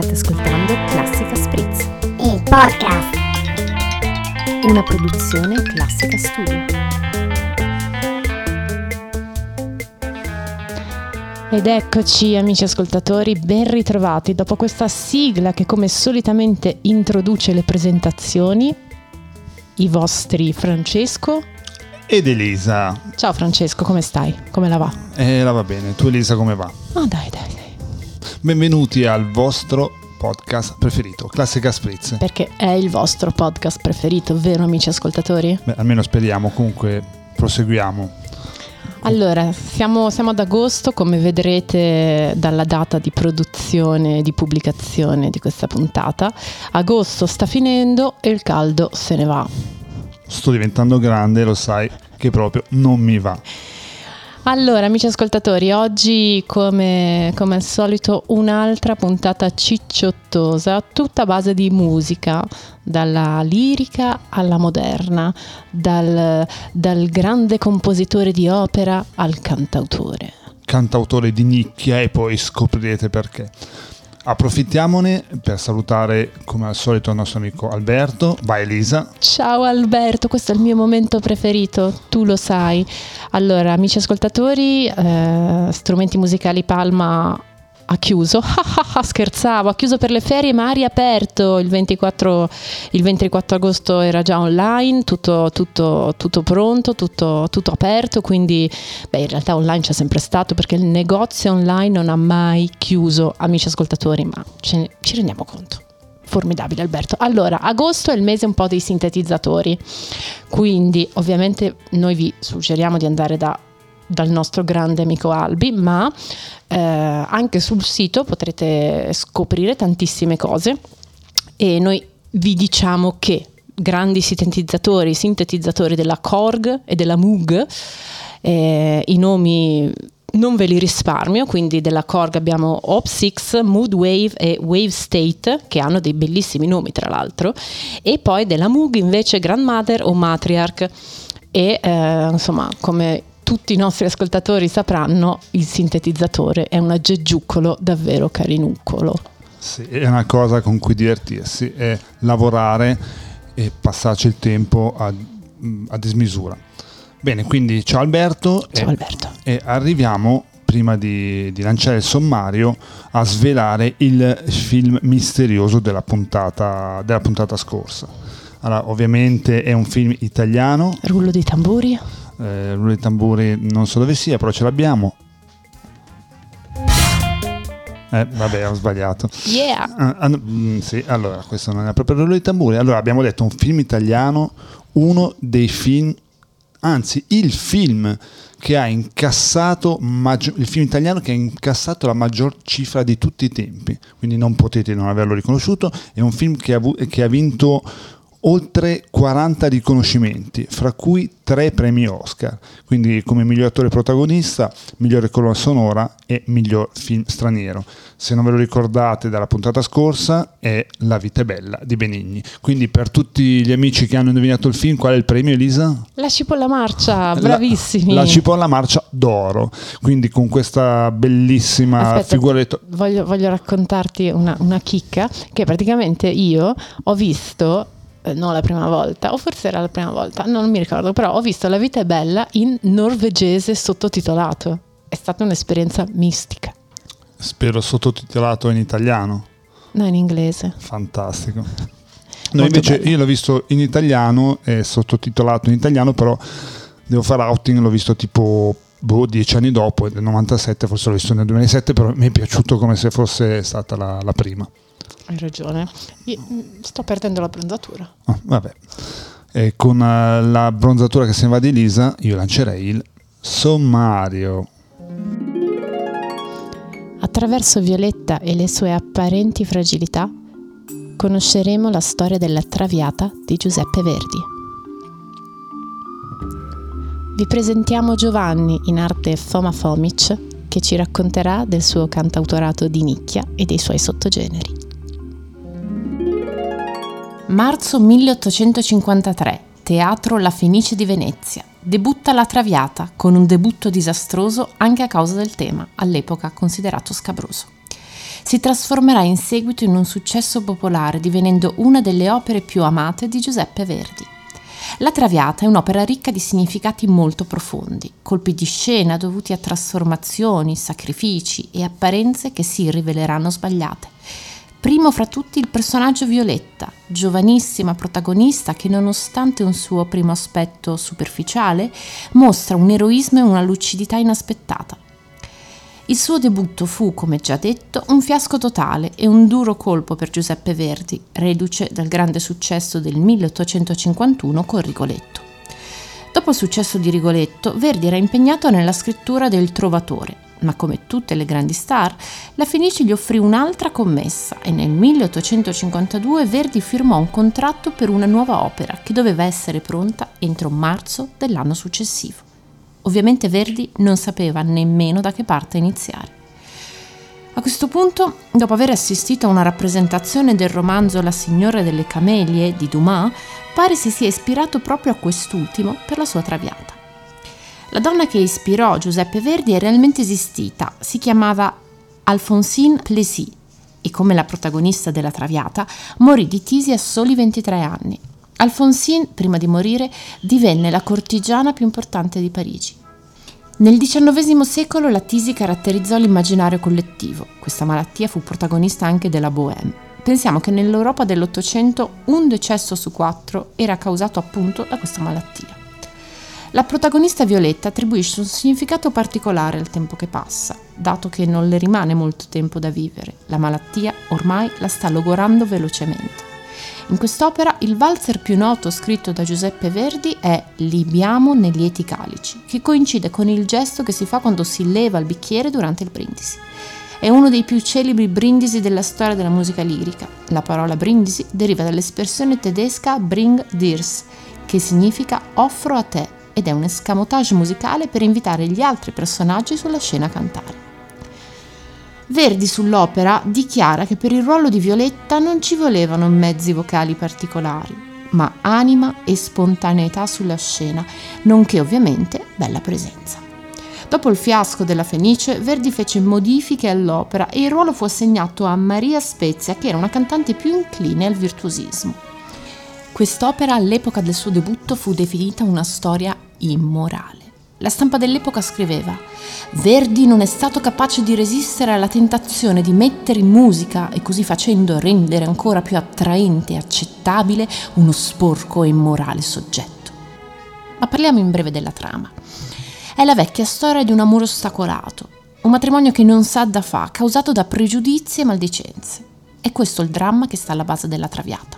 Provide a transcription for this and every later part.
State ascoltando Classica Spritz, il podcast. una produzione Classica Studio. Ed eccoci amici ascoltatori, ben ritrovati dopo questa sigla che come solitamente introduce le presentazioni, i vostri Francesco. Ed Elisa. Ciao Francesco, come stai? Come la va? Eh, la va bene. Tu Elisa come va? Ah dai dai dai, Benvenuti al vostro podcast preferito, Classica Spritz. perché è il vostro podcast preferito, vero amici ascoltatori? Beh, almeno speriamo, comunque proseguiamo. Allora, siamo, siamo ad agosto, come vedrete dalla data di produzione e di pubblicazione di questa puntata. Agosto sta finendo e il caldo se ne va. Sto diventando grande, lo sai, che proprio non mi va. Allora, amici ascoltatori, oggi come, come al solito un'altra puntata cicciottosa, tutta a base di musica, dalla lirica alla moderna, dal, dal grande compositore di opera al cantautore. Cantautore di nicchia e poi scoprirete perché. Approfittiamone per salutare come al solito il nostro amico Alberto. Vai Elisa. Ciao Alberto, questo è il mio momento preferito, tu lo sai. Allora, amici ascoltatori, eh, strumenti musicali Palma ha chiuso, scherzavo, ha chiuso per le ferie ma ha riaperto il 24, il 24 agosto era già online, tutto, tutto, tutto pronto, tutto, tutto aperto, quindi beh, in realtà online c'è sempre stato perché il negozio online non ha mai chiuso, amici ascoltatori, ma ce ci rendiamo conto. Formidabile Alberto. Allora, agosto è il mese un po' dei sintetizzatori, quindi ovviamente noi vi suggeriamo di andare da- dal nostro grande amico Albi, ma eh, anche sul sito potrete scoprire tantissime cose e noi vi diciamo che grandi sintetizzatori, sintetizzatori della Korg e della Moog, eh, i nomi non ve li risparmio, quindi della Korg abbiamo Op6, Mood Wave e Wave State, che hanno dei bellissimi nomi tra l'altro, e poi della Moog invece Grandmother o Matriarch. E eh, insomma, come tutti i nostri ascoltatori sapranno, il sintetizzatore è un aggeggiucolo davvero carinuccolo. Sì, è una cosa con cui divertirsi, è lavorare e passarci il tempo a, a dismisura. Bene, quindi ciao Alberto. Ciao e- Alberto. E arriviamo, prima di, di lanciare il sommario, a svelare il film misterioso della puntata, della puntata scorsa. Allora, ovviamente è un film italiano, Rullo di tamburi. Eh, rullo di tamburi non so dove sia, però ce l'abbiamo. Eh, vabbè, ho sbagliato. Yeah! Ah, ah, no, mm, sì, allora, questo non è proprio rullo di tamburi. Allora, abbiamo detto un film italiano, uno dei film, anzi, il film che ha incassato, maggio- il film italiano che ha incassato la maggior cifra di tutti i tempi, quindi non potete non averlo riconosciuto, è un film che ha, avu- che ha vinto oltre 40 riconoscimenti, fra cui 3 premi Oscar, quindi come miglior attore protagonista, migliore colonna sonora e miglior film straniero. Se non ve lo ricordate dalla puntata scorsa è La vita è bella di Benigni. Quindi per tutti gli amici che hanno indovinato il film, qual è il premio Elisa? La cipolla marcia, La- bravissimi. La, cipolla marcia d'oro, quindi con questa bellissima Aspetta, figuretto. Voglio, voglio raccontarti una, una chicca che praticamente io ho visto, eh, non la prima volta, o forse era la prima volta, non mi ricordo, però ho visto La vita è bella in norvegese sottotitolato. È stata un'esperienza mistica. Spero sottotitolato in italiano. No, in inglese. Fantastico. Noi invece bello. io l'ho visto in italiano, è sottotitolato in italiano, però devo fare outing, l'ho visto tipo boh, dieci anni dopo, nel 97, forse l'ho visto nel 2007, però mi è piaciuto come se fosse stata la, la prima. Hai ragione. Io, mm, sto perdendo la bronzatura. Ah, vabbè. E con eh, la bronzatura che se ne va di Lisa, io lancerei il sommario. Attraverso Violetta e le sue apparenti fragilità conosceremo la storia della Traviata di Giuseppe Verdi. Vi presentiamo Giovanni in arte Foma Fomic che ci racconterà del suo cantautorato di nicchia e dei suoi sottogeneri. Marzo 1853, Teatro La Fenice di Venezia. Debutta La Traviata, con un debutto disastroso anche a causa del tema, all'epoca considerato scabroso. si trasformerà in seguito in un successo popolare, divenendo una delle opere più amate di Giuseppe Verdi. La Traviata è un'opera ricca di significati molto profondi, colpi di scena dovuti a trasformazioni, sacrifici e apparenze che si riveleranno sbagliate. Primo fra tutti il personaggio Violetta, giovanissima protagonista che nonostante un suo primo aspetto superficiale mostra un eroismo e una lucidità inaspettata. Il suo debutto fu, come già detto, un fiasco totale e un duro colpo per Giuseppe Verdi, reduce dal grande successo del 1851 con Rigoletto. Dopo il successo di Rigoletto, Verdi era impegnato nella scrittura del Trovatore, ma come tutte le grandi star, la Fenice gli offrì un'altra commessa e nel 1852 Verdi firmò un contratto per una nuova opera che doveva essere pronta entro marzo dell'anno successivo. Ovviamente Verdi non sapeva nemmeno da che parte iniziare. A questo punto, dopo aver assistito a una rappresentazione del romanzo La signora delle camelie di Dumas, pare si sia ispirato proprio a quest'ultimo per la sua traviata. La donna che ispirò Giuseppe Verdi è realmente esistita, si chiamava Alphonsine Plessis e come la protagonista della traviata morì di tisi a soli 23 anni Alphonsine, prima di morire, divenne la cortigiana più importante di Parigi. Nel XIX secolo la tisi caratterizzò l'immaginario collettivo. Questa malattia fu protagonista anche della Bohème. Pensiamo che nell'Europa dell'Ottocento un decesso su quattro era causato appunto da questa malattia. La protagonista Violetta attribuisce un significato particolare al tempo che passa, dato che non le rimane molto tempo da vivere. La malattia ormai la sta logorando velocemente. In quest'opera il valzer più noto scritto da Giuseppe Verdi è Libiamo nei lieti calici, che coincide con il gesto che si fa quando si leva il bicchiere durante il brindisi. È uno dei più celebri brindisi della storia della musica lirica. La parola brindisi deriva dall'espressione tedesca Bring dirs, che significa offro a te ed è un escamotage musicale per invitare gli altri personaggi sulla scena a cantare. Verdi sull'opera dichiara che per il ruolo di Violetta non ci volevano mezzi vocali particolari, ma anima e spontaneità sulla scena, nonché ovviamente bella presenza. Dopo il fiasco della Fenice, Verdi fece modifiche all'opera e il ruolo fu assegnato a Maria Spezia, che era una cantante più incline al virtuosismo. Quest'opera all'epoca del suo debutto fu definita una storia immorale. La stampa dell'epoca scriveva Verdi non è stato capace di resistere alla tentazione di mettere in musica e così facendo rendere ancora più attraente e accettabile uno sporco e immorale soggetto. Ma parliamo in breve della trama. È la vecchia storia di un amore ostacolato, un matrimonio che non sa da fa, causato da pregiudizi e maldicenze. È questo il dramma che sta alla base della Traviata.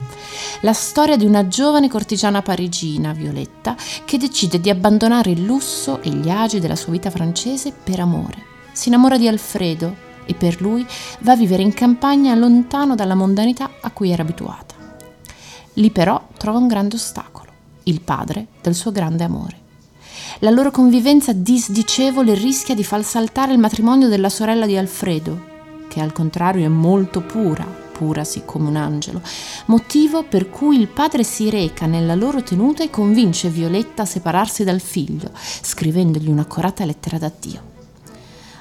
La storia di una giovane cortigiana parigina, Violetta, che decide di abbandonare il lusso e gli agi della sua vita francese per amore. Si innamora di Alfredo e per lui va a vivere in campagna lontano dalla mondanità a cui era abituata. Lì però trova un grande ostacolo, il padre del suo grande amore. La loro convivenza disdicevole rischia di far saltare il matrimonio della sorella di Alfredo, che al contrario è molto pura, pura sì come un angelo, motivo per cui il padre si reca nella loro tenuta e convince Violetta a separarsi dal figlio, scrivendogli un'accorata lettera d'addio.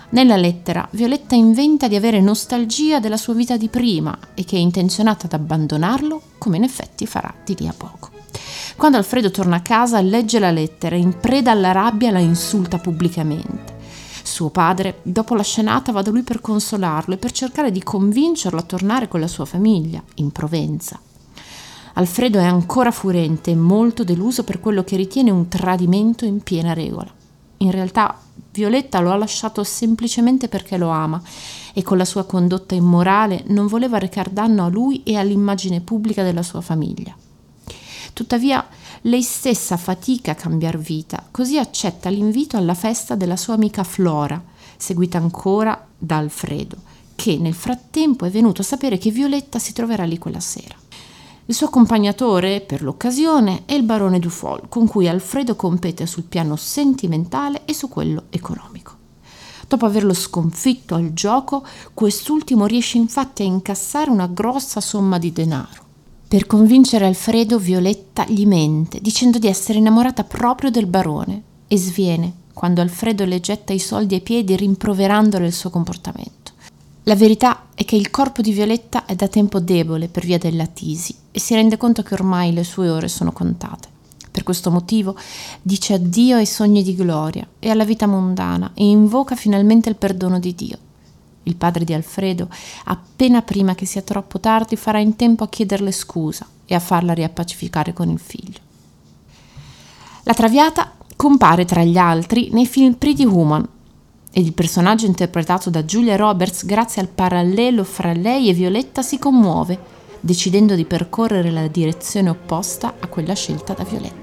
Nella lettera Violetta inventa di avere nostalgia della sua vita di prima e che è intenzionata ad abbandonarlo, come in effetti farà di lì a poco. Quando Alfredo torna a casa legge la lettera e in preda alla rabbia la insulta pubblicamente. Suo padre, dopo la scenata, va da lui per consolarlo e per cercare di convincerlo a tornare con la sua famiglia, in Provenza. Alfredo è ancora furente e molto deluso per quello che ritiene un tradimento in piena regola. In realtà Violetta lo ha lasciato semplicemente perché lo ama e con la sua condotta immorale non voleva recar danno a lui e all'immagine pubblica della sua famiglia. Tuttavia lei stessa fatica a cambiare vita, così accetta l'invito alla festa della sua amica Flora, seguita ancora da Alfredo, che nel frattempo è venuto a sapere che Violetta si troverà lì quella sera. Il suo accompagnatore, per l'occasione, è il barone Dufol, con cui Alfredo compete sul piano sentimentale e su quello economico. Dopo averlo sconfitto al gioco, quest'ultimo riesce infatti a incassare una grossa somma di denaro. Per convincere Alfredo, Violetta gli mente, dicendo di essere innamorata proprio del barone, e sviene quando Alfredo le getta i soldi ai piedi rimproverandole il suo comportamento. La verità è che il corpo di Violetta è da tempo debole per via della tisi e si rende conto che ormai le sue ore sono contate. Per questo motivo dice addio ai sogni di gloria e alla vita mondana e invoca finalmente il perdono di Dio. Il padre di Alfredo, appena prima che sia troppo tardi, farà in tempo a chiederle scusa e a farla riappacificare con il figlio. La Traviata compare tra gli altri nei film Pretty Woman ed il personaggio interpretato da Julia Roberts grazie al parallelo fra lei e Violetta si commuove, decidendo di percorrere la direzione opposta a quella scelta da Violetta.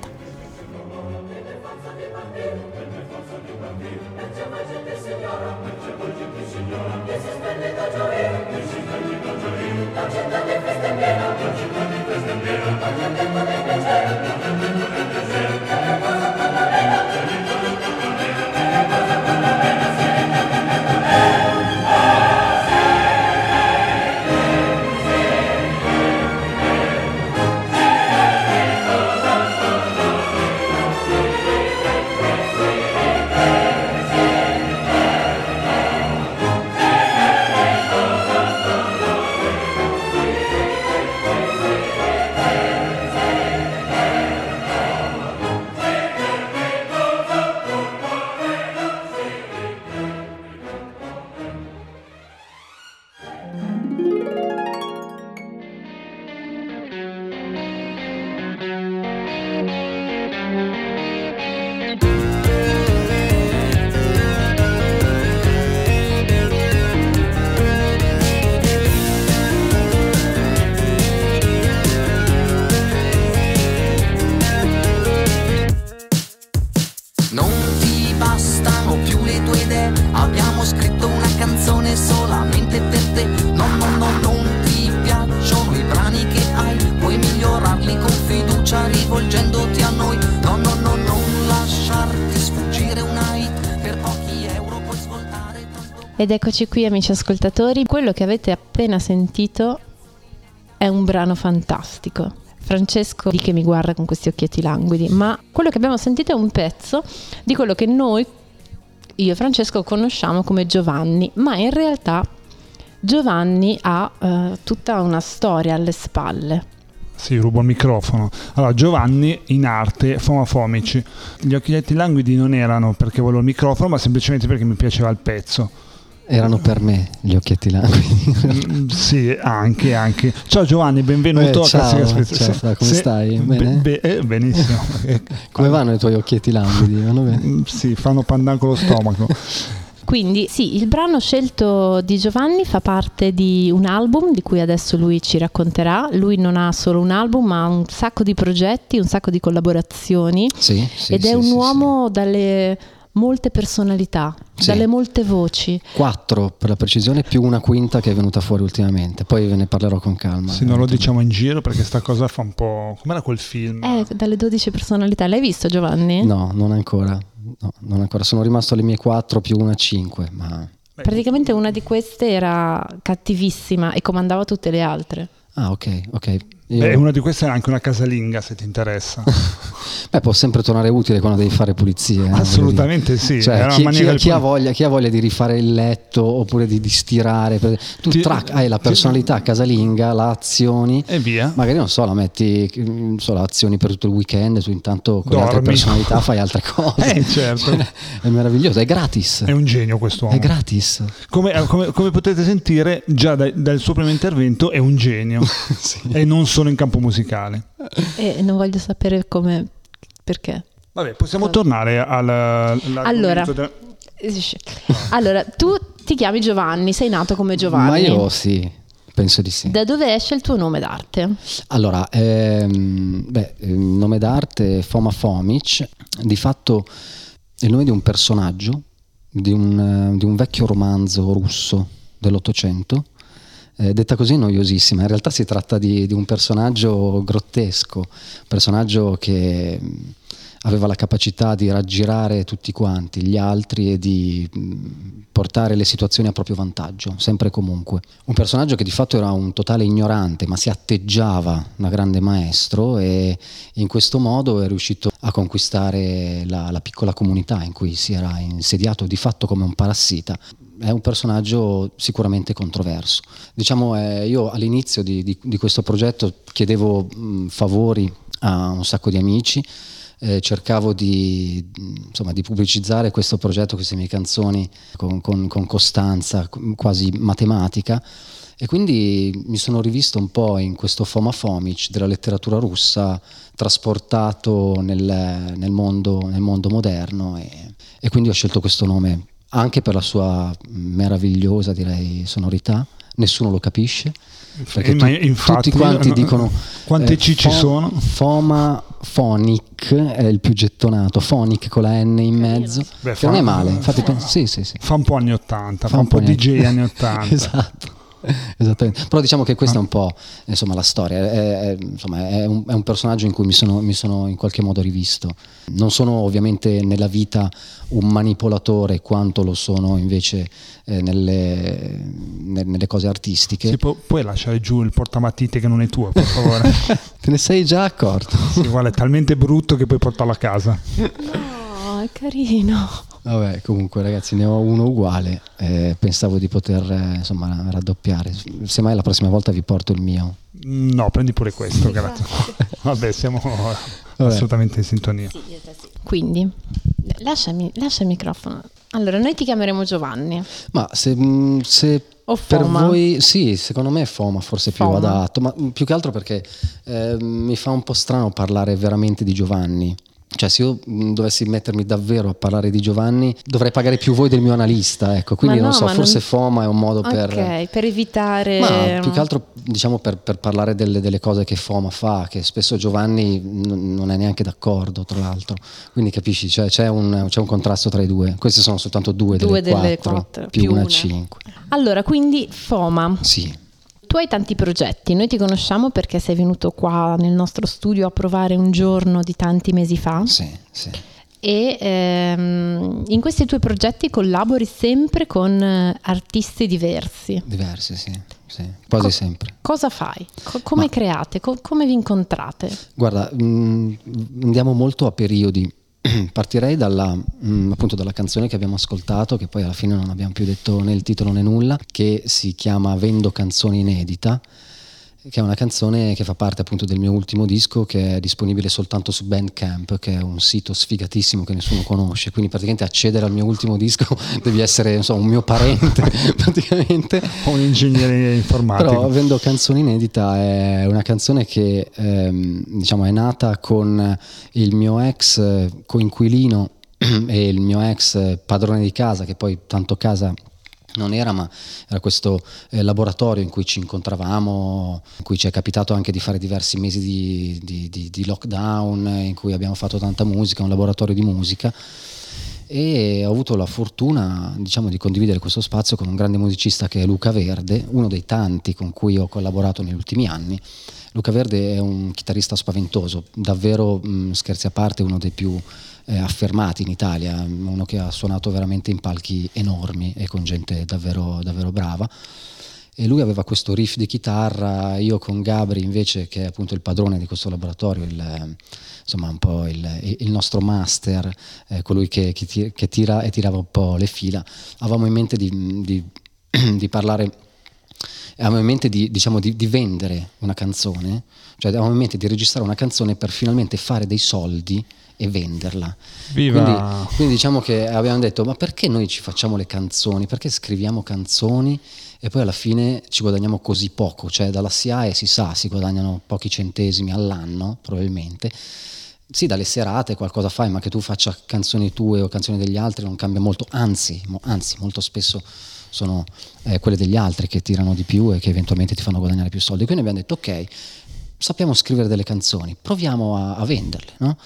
Ed eccoci qui amici ascoltatori, quello che avete appena sentito è un brano fantastico. Francesco di che mi guarda con questi occhietti languidi, ma quello che abbiamo sentito è un pezzo di quello che noi, io e Francesco, conosciamo come Giovanni, ma in realtà Giovanni ha eh, tutta una storia alle spalle. Sì, rubo il microfono. Allora, Giovanni in arte, Foma Fomici. Gli occhietti languidi non erano perché volevo il microfono, ma semplicemente perché mi piaceva il pezzo. Erano per me gli occhietti languidi. Mm, sì, anche, anche. Ciao Giovanni, benvenuto Eh, a ciao, Classica Spezia. ciao, come stai? be- Bene? be- eh, benissimo. Come vanno i tuoi occhietti? Vanno bene? mm, Sì, fanno pandan con lo stomaco. Quindi sì, il brano scelto di Giovanni fa parte di un album di cui adesso lui ci racconterà. Lui non ha solo un album, ma ha un sacco di progetti, un sacco di collaborazioni Sì, sì, ed sì, è un sì, uomo dalle molte personalità, Sì. dalle molte voci. Quattro per la precisione, più una quinta che è venuta fuori ultimamente. Poi ve ne parlerò con calma. Sì, non lo diciamo in giro perché sta cosa fa un po'... Com'era quel film? Eh, dalle 12 personalità. L'hai visto Giovanni? No, non ancora. No, non ancora. Sono rimasto alle mie quattro più una cinque, ma... Praticamente una di queste era cattivissima e comandava tutte le altre. Ah, ok, ok. Beh, una di queste è anche una casalinga, se ti interessa. Beh, può sempre tornare utile quando devi fare pulizie. eh, Assolutamente sì. Cioè, chi, chi- chi ha voglia, chi ha voglia di rifare il letto oppure di, di stirare, tu Ti- trac, hai la ti- personalità casalinga, la azioni, E via. magari non so, la metti, so, la azioni per tutto il weekend, tu intanto con le altre Dormi. personalità fai altre cose. Eh, certo. Cioè, è meraviglioso, è gratis. È un genio quest'uomo. È gratis. Come, come- come potete sentire già dai- dal suo primo intervento è un genio e non solo in campo musicale. E non voglio sapere come. perché. Vabbè, possiamo tornare al Allora. della- Allora, tu ti chiami Giovanni, sei nato come Giovanni. Ma io sì, penso di sì. Da dove esce il tuo nome d'arte? Allora, ehm, beh, il nome d'arte è Foma Fomic, di fatto è il nome di un personaggio, di un, di un vecchio romanzo russo dell'Ottocento, eh, detta così noiosissima. In realtà si tratta di, di un personaggio grottesco, un personaggio che mh, aveva la capacità di raggirare tutti quanti, gli altri e di mh, portare le situazioni a proprio vantaggio, sempre e comunque. Un personaggio che di fatto era un totale ignorante, ma si atteggiava da grande maestro e in questo modo è riuscito a conquistare la, la piccola comunità in cui si era insediato di fatto come un parassita. È un personaggio sicuramente controverso. Diciamo, eh, io all'inizio di, di, di, questo progetto chiedevo mh, favori a un sacco di amici, eh, cercavo di, insomma, di, pubblicizzare questo progetto, queste mie canzoni con, con, con costanza, quasi matematica. E quindi mi sono rivisto un po' in questo Foma Fomic della letteratura russa trasportato nel, nel, mondo, nel mondo, moderno e, e, quindi ho scelto questo nome anche per la sua meravigliosa direi sonorità, nessuno lo capisce. Perché tu, infatti, tutti quanti no, dicono quante eh, C ci sono? Foma Phonic è il più gettonato, Phonic con la N in mezzo, Beh, che fa, non è male. Infatti, sì, sì, sì. Fa un po' anni 80, fa, fa un po' DJ anni 80. esatto. Esattamente, però diciamo che questa è un po' insomma, la storia, è, è, insomma, è, un, è, un, personaggio in cui mi sono, mi sono, in qualche modo rivisto. Non sono ovviamente nella vita un manipolatore quanto lo sono invece eh, nelle, nelle, cose artistiche. Pu- puoi lasciare giù il portamatite che non è tuo, per favore? Te ne sei già accorto? Sì, guarda, è talmente brutto che puoi portarlo a casa. No, è carino. Vabbè, comunque ragazzi ne ho uno uguale, eh, pensavo di poter eh, insomma raddoppiare, semmai la prossima volta vi porto il mio. No, prendi pure questo, grazie. Vabbè, siamo Vabbè. assolutamente in sintonia. Quindi, lasciami, lascia il microfono. Allora, noi ti chiameremo Giovanni. Ma se, mm, se per voi, sì, secondo me Foma forse è più Foma. adatto, ma più che altro perché eh, mi fa un po' strano parlare veramente di Giovanni. Cioè, se io mm, dovessi mettermi davvero a parlare di Giovanni, dovrei pagare più voi del mio analista. Ecco. Quindi no, non so, forse non... FOMA è un modo per. Ok, per evitare. Ma più che altro, diciamo, per, per parlare delle, delle, cose che FOMA fa, che spesso Giovanni n- non è neanche d'accordo, tra l'altro. Quindi capisci, cioè, c'è, un, c'è, un, contrasto tra i due. Queste sono soltanto due, due delle, delle quattro, quattro, più, più una, una cinque. Allora, quindi FOMA. Sì. Tu hai tanti progetti, noi ti conosciamo perché sei venuto qua nel nostro studio a provare un giorno di tanti mesi fa. Sì, sì. E ehm, in questi tuoi progetti collabori sempre con eh, artisti diversi. Diversi, sì, sì quasi Co- sempre. Cosa fai? Co- come Ma, create? Co- come vi incontrate? Guarda, mh, mm, andiamo molto a periodi partirei dalla, mm, appunto dalla canzone che abbiamo ascoltato, che poi alla fine non abbiamo più detto né il titolo né nulla, che si chiama Vendo canzoni inedita che è una canzone che fa parte appunto del mio ultimo disco che è disponibile soltanto su Bandcamp che è un sito sfigatissimo che nessuno conosce. Quindi praticamente accedere al mio ultimo disco devi essere so, un mio parente praticamente. O un ingegnere informatico. Però Vendo canzoni inedita è una canzone che ehm, diciamo è nata con il mio ex coinquilino e il mio ex padrone di casa che poi tanto casa non era, ma era questo eh, laboratorio in cui ci incontravamo, in cui ci è capitato anche di fare diversi mesi di, di, di, di lockdown, in cui abbiamo fatto tanta musica, un laboratorio di musica e ho avuto la fortuna diciamo, di condividere questo spazio con un grande musicista che è Luca Verde, uno dei tanti con cui ho collaborato negli ultimi anni. Luca Verde è un chitarrista spaventoso, davvero mh, scherzi a parte, uno dei più eh, affermati in Italia, uno che ha suonato veramente in palchi enormi e con gente davvero, davvero brava. E lui aveva questo riff di chitarra, io con Gabri invece, che è appunto il padrone di questo laboratorio, il, insomma un po' il, il nostro master, eh, colui che, che, tira e tirava un po' le fila, avevamo in mente di, di, di parlare avevamo in mente di, diciamo, di, di, vendere una canzone, cioè avevamo in mente di registrare una canzone per finalmente fare dei soldi e venderla. Viva. Quindi, quindi diciamo che abbiamo detto, ma perché noi ci facciamo le canzoni? Perché scriviamo canzoni e poi alla fine ci guadagniamo così poco? Cioè dalla SIAE si sa, si guadagnano pochi centesimi all'anno probabilmente. Sì, dalle serate qualcosa fai, ma che tu faccia canzoni tue o canzoni degli altri non cambia molto, anzi, anzi molto spesso sono eh, quelle degli altri che tirano di più e che eventualmente ti fanno guadagnare più soldi. Quindi abbiamo detto ok, sappiamo scrivere delle canzoni, proviamo a, a venderle. No?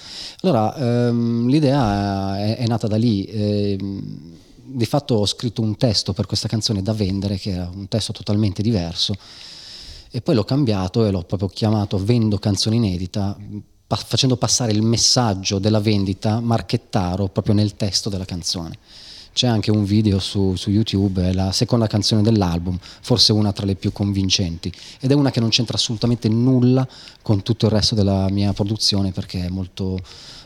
Allora, ehm, l'idea è, è, nata da lì. Ehm, di fatto ho scritto un testo per questa canzone da vendere, che era un testo totalmente diverso, e poi l'ho cambiato e l'ho proprio chiamato Vendo canzone inedita, pa- facendo passare il messaggio della vendita marchettaro proprio nel testo della canzone. C'è anche un video su, su, YouTube, è la seconda canzone dell'album, forse una tra le più convincenti, ed è una che non c'entra assolutamente nulla con tutto il resto della mia produzione perché è molto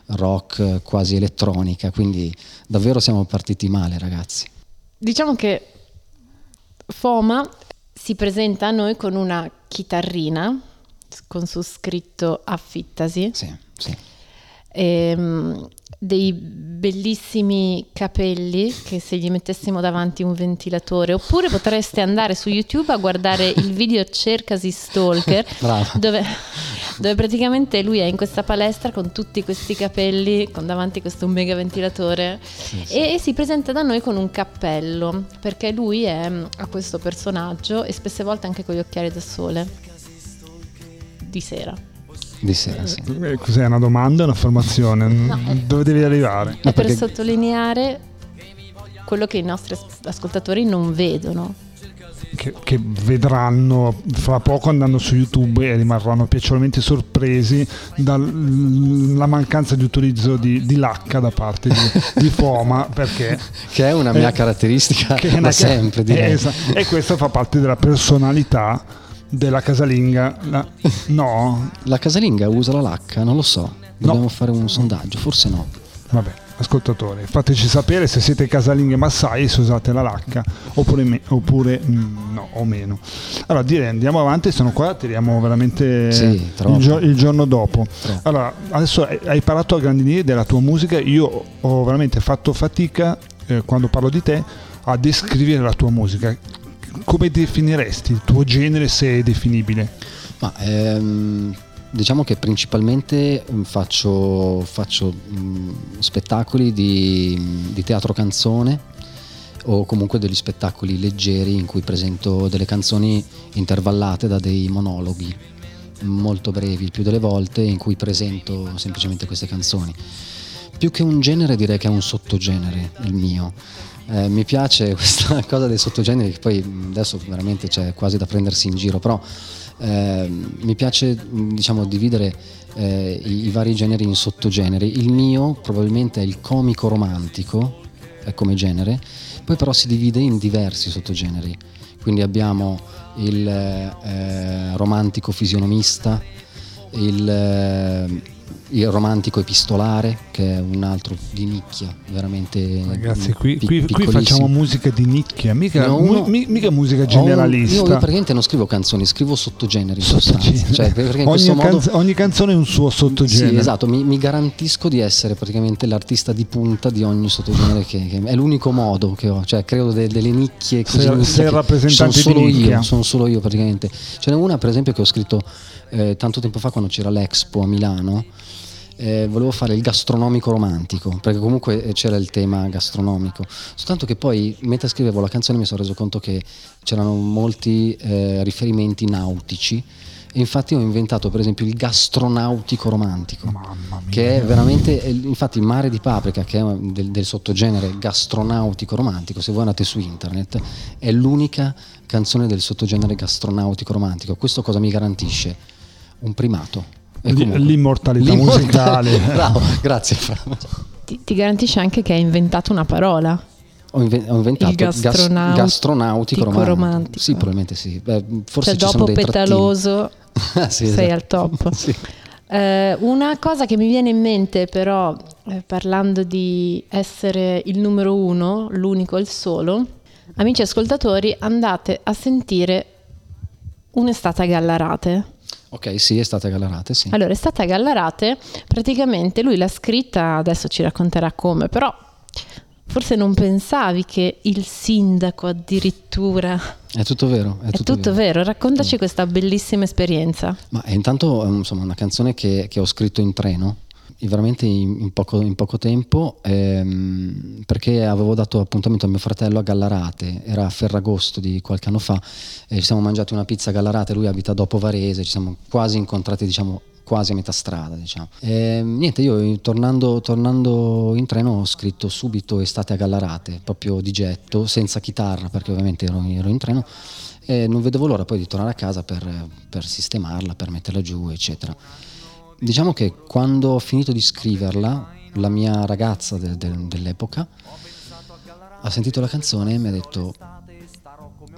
rock, quasi elettronica, quindi davvero siamo partiti male ragazzi. Diciamo che Foma si presenta a noi con una chitarrina con su scritto affittasi. Sì, sì. Ehm, dei bellissimi capelli che se gli mettessimo davanti un ventilatore. Oppure potreste andare su YouTube a guardare il video Cercasi Stalker dove, dove praticamente lui è in questa palestra con tutti questi capelli con davanti questo mega ventilatore. E, e si presenta da noi con un cappello perché lui è, ha questo personaggio e spesse volte anche con gli occhiali da sole. Di sera Di sera, sì. Eh, Cos'è una domanda o un'affermazione? Dove devi arrivare? è per perché- sottolineare quello che i nostri as- ascoltatori non vedono Che, che vedranno fra poco andando su YouTube e rimarranno piacevolmente sorpresi dalla mancanza di utilizzo di, di lacca da parte di, di Foma perché Che è una mia Eh, caratteristica che è da sempre, eh, direi. esatto. e questo fa parte della personalità della casalinga La- no La casalinga usa la lacca? Non lo so. Dobbiamo fare un sondaggio, forse no. vabbè ascoltatori fateci sapere se siete casalinghe massai e se usate la lacca oppure, me- oppure mm, no o meno allora direi andiamo avanti sono qua tiriamo veramente Sì, il, gio- il giorno dopo Troppo. allora adesso hai hai parlato a grandi linee della tua musica io ho veramente fatto fatica eh, quando parlo di te a descrivere la tua musica come definiresti il tuo genere se è definibile Ma ehm, diciamo che principalmente mm, faccio, faccio, mm, spettacoli di, di teatro canzone o comunque degli spettacoli leggeri in cui presento delle canzoni intervallate da dei monologhi molto brevi il più delle volte in cui presento semplicemente queste canzoni. Più che un genere direi che è un sottogenere il mio. Eh, mi piace questa cosa dei sottogeneri che poi adesso veramente c'è quasi da prendersi in giro, però eh, mi piace diciamo dividere eh, i, i vari generi in sottogeneri. Il mio probabilmente è il comico romantico eh, come genere, poi però si divide in diversi sottogeneri. Quindi abbiamo il eh, romantico fisionomista, il, eh, il romantico epistolare, che è un altro di nicchia, veramente. ragazzi qui, pi- qui- facciamo musica di nicchia mica, uno- mu- mi- mica musica Ho un- generalista Io, praticamente non scrivo canzoni, scrivo sottogeneri. Sottogenere. Cioè, ogni, modo. canz- ogni canzone è un suo sottogenere Sì, esatto, mi, mi garantisco di essere praticamente l'artista di punta di ogni sottogenere che, che- è l'unico modo che ho, cioè creo de- delle nicchie così Sei- sei rappresentante sono solo io, sono solo io praticamente. Ce n'è una per esempio che ho scritto eh, tanto tempo fa quando c'era l'Expo a Milano. eh, volevo fare il gastronomico romantico perché comunque eh, c'era il tema gastronomico. Soltanto che poi mentre scrivevo la canzone mi sono reso conto che c'erano molti eh, riferimenti nautici. E infatti ho inventato per esempio il gastronautico romantico mamma mia. che è veramente infatti Mare di Paprika che è del, del sottogenere gastronautico romantico se voi andate su internet è l'unica canzone del sottogenere gastronautico romantico. Questo cosa mi garantisce un primato. E comunque- l'immortalità L'immortalità- musicale. Bravo grazie ti, ti garantisce anche che hai inventato una parola? Ho, inven- ho inventato Il gas- gastronautico gastronautico romantico. romantico. sì probabilmente sì. Beh, forse cioè ci sono dopo petaloso sì, sei esatto. al top. Sì. Eh, una cosa che mi viene in mente però eh, parlando di essere il numero uno l'unico il solo amici ascoltatori andate a sentire un'estate a Gallarate ok sì è stata Gallarate sì allora, Estate a Gallarate, praticamente lui l'ha scritta, adesso ci racconterà come, però forse non pensavi che il sindaco addirittura... è tutto vero È tutto, vero. raccontaci questa bellissima esperienza. Ma è intanto è insomma, una canzone che, che ho scritto in treno, veramente in, poco, in poco tempo, ehm, perché avevo dato appuntamento a mio fratello a Gallarate, era a Ferragosto di qualche anno fa, e ci siamo mangiati una pizza a Gallarate, lui abita dopo Varese, ci siamo quasi incontrati diciamo quasi a metà strada diciamo. E, niente io tornando, tornando in treno ho scritto subito estate a Gallarate proprio di getto senza chitarra perché ovviamente ero, ero in treno e non vedevo l'ora poi di tornare a casa per, per sistemarla per metterla giù eccetera diciamo che quando ho finito di scriverla la mia ragazza de- de- dell'epoca ha sentito la canzone e mi ha detto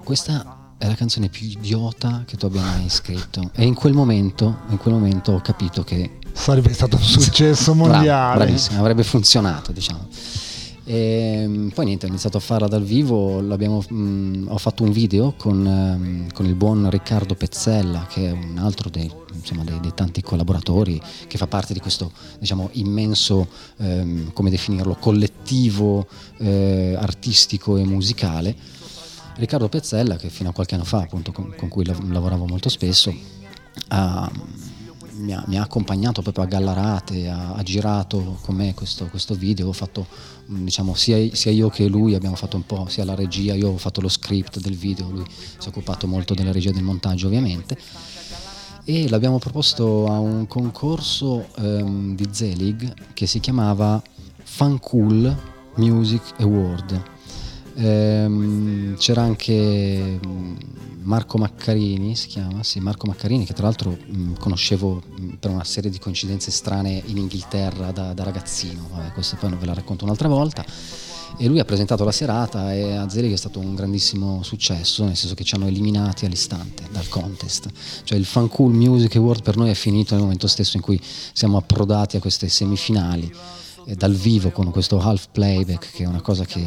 questa è la canzone più idiota che tu abbia mai scritto. E in quel momento, in quel momento ho capito che sarebbe stato un successo Bravo, mondiale. bravissimo, avrebbe funzionato diciamo E mm, poi niente, ho iniziato a farla dal vivo, mh, ho fatto un video con, ehm, con il buon Riccardo Pezzella, che è un altro dei, insomma, dei, dei tanti collaboratori, che fa parte di questo diciamo, immenso, ehm, come definirlo, collettivo eh, artistico e musicale. Riccardo Pezzella, che fino a qualche anno fa, appunto, con, con cui lav- lavoravo molto spesso, ha mi ha, mi ha, accompagnato proprio a Gallarate, ha, ha girato con me questo, questo, video, ho fatto mm, diciamo sia, sia, io che lui abbiamo fatto un po' sia la regia, io ho fatto lo script del video, lui si è occupato molto della regia del montaggio ovviamente e l'abbiamo proposto a un concorso um, di Zelig che si chiamava Fun Cool Music Award. Um, c'era anche mm, Marco Maccarini, si chiama, sì, Marco Maccarini, che tra l'altro mh, conoscevo mh, per una serie di coincidenze strane in Inghilterra da, da ragazzino, Vabbè, questo poi ve la racconto un'altra volta. E lui ha presentato la serata e a Zelig è stato un grandissimo successo, nel senso che ci hanno eliminati all'istante dal contest. Cioè il Fan Cool Music Award per noi è finito nel momento stesso in cui siamo approdati a queste semifinali dal vivo con questo half playback che è una cosa che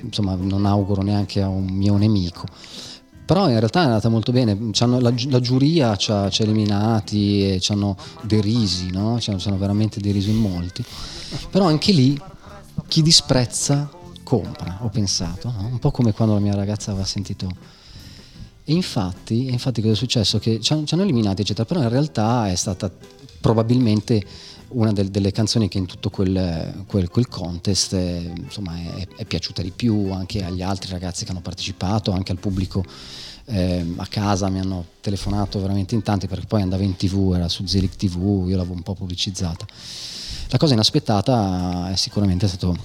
insomma non auguro neanche a un mio nemico però in realtà è andata molto bene, la, la, giuria ci ha, ci ha eliminati e ci hanno derisi, no? ci, hanno, veramente deriso in molti, però anche lì chi disprezza compra, ho pensato, no? un po' come quando la mia ragazza aveva sentito... E infatti, infatti cosa è successo? Che ci hanno, ci hanno eliminati, eccetera, però in realtà è stata probabilmente una del, delle canzoni che in tutto quel, quel, quel contest è, insomma, è, è, piaciuta di più anche agli altri ragazzi che hanno partecipato, anche al pubblico eh, a casa mi hanno telefonato veramente in tanti perché poi andava in tv, era su Zelig TV, io l'avevo un po' pubblicizzata. La cosa inaspettata è sicuramente stato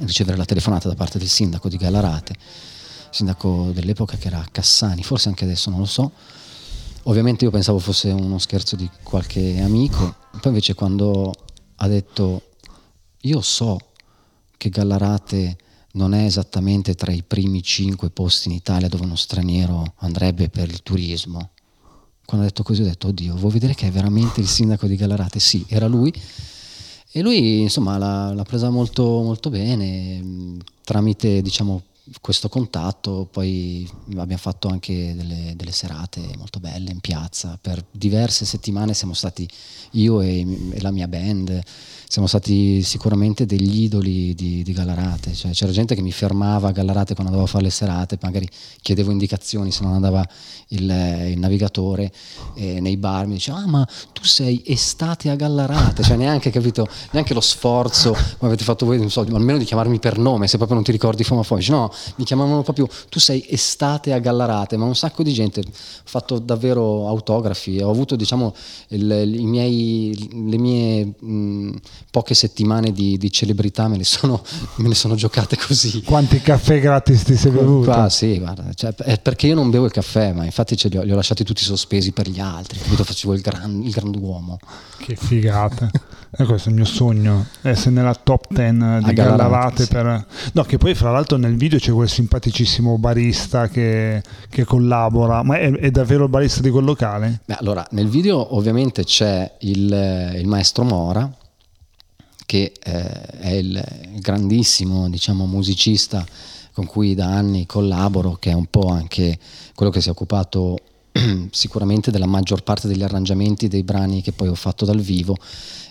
ricevere la telefonata da parte del sindaco di Gallarate, sindaco dell'epoca che era Cassani, forse anche adesso non lo so, Ovviamente io pensavo fosse uno scherzo di qualche amico, poi invece quando ha detto io so che Gallarate non è esattamente tra i primi cinque posti in Italia dove uno straniero andrebbe per il turismo. Quando ha detto così ho detto, oddio, vuoi vedere che è veramente il sindaco di Gallarate? Sì, era lui. E lui, insomma, l'ha, l'ha presa molto, molto bene, tramite, diciamo, questo contatto, poi abbiamo fatto anche delle, delle, serate molto belle in piazza, per diverse settimane siamo stati io e, e la mia band, siamo stati sicuramente degli idoli di, di Gallarate, cioè, c'era gente che mi fermava a Gallarate quando andavo a fare le serate, magari chiedevo indicazioni se non andava il, il navigatore e nei bar mi diceva ah ma tu sei estate a Gallarate, cioè neanche capito, neanche lo sforzo come avete fatto voi, non so, almeno di chiamarmi per nome se proprio non ti ricordi Fomafoici, no, mi chiamavano proprio tu sei estate a Gallarate, ma un sacco di gente, ho fatto davvero autografi, ho avuto diciamo il, i miei, le mie mh, poche settimane di, di celebrità me sono, me le, sono, giocate così. Quanti caffè gratis ti sei bevuto? Qua, sì, guarda, cioè, è perché io non bevo il caffè, ma infatti li ho, li ho, lasciati tutti sospesi per gli altri, capito? Facevo il, gran, il grand'uomo. Che figata. E questo è il mio sogno, essere nella top 10 di Gallarate. Sì. Per... No, che poi fra l'altro nel video c'è quel simpaticissimo barista che, che collabora, ma è, è, davvero il barista di quel locale? Beh, allora, nel video ovviamente c'è il, il maestro Mora, che eh, è il grandissimo diciamo, musicista con cui da anni collaboro, che è un po' anche quello che si è occupato sicuramente della maggior parte degli arrangiamenti dei brani che poi ho fatto dal vivo.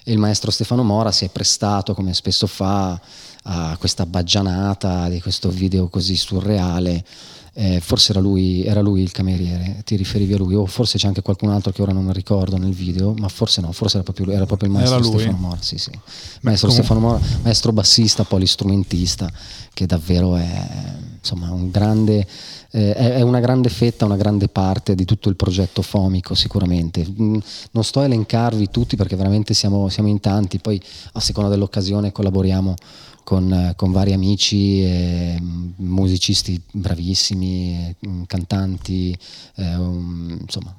E il maestro Stefano Mora si è prestato, come spesso fa, a questa baggianata di questo video così surreale eh, forse era lui, era lui, il cameriere, ti riferivi a lui, o forse c'è anche qualcun altro che ora non ricordo nel video, ma forse no, forse era proprio, lui, era proprio il maestro Stefano Mora, sì, sì. maestro Beh, Stefano Mora, maestro bassista, polistrumentista, che davvero è insomma un grande, eh, è una grande fetta, una grande parte di tutto il progetto Fomico sicuramente. Mm, non sto a elencarvi tutti perché veramente siamo, siamo in tanti, poi a seconda dell'occasione collaboriamo con, con vari amici, e, musicisti bravissimi, cantanti, eh, um, insomma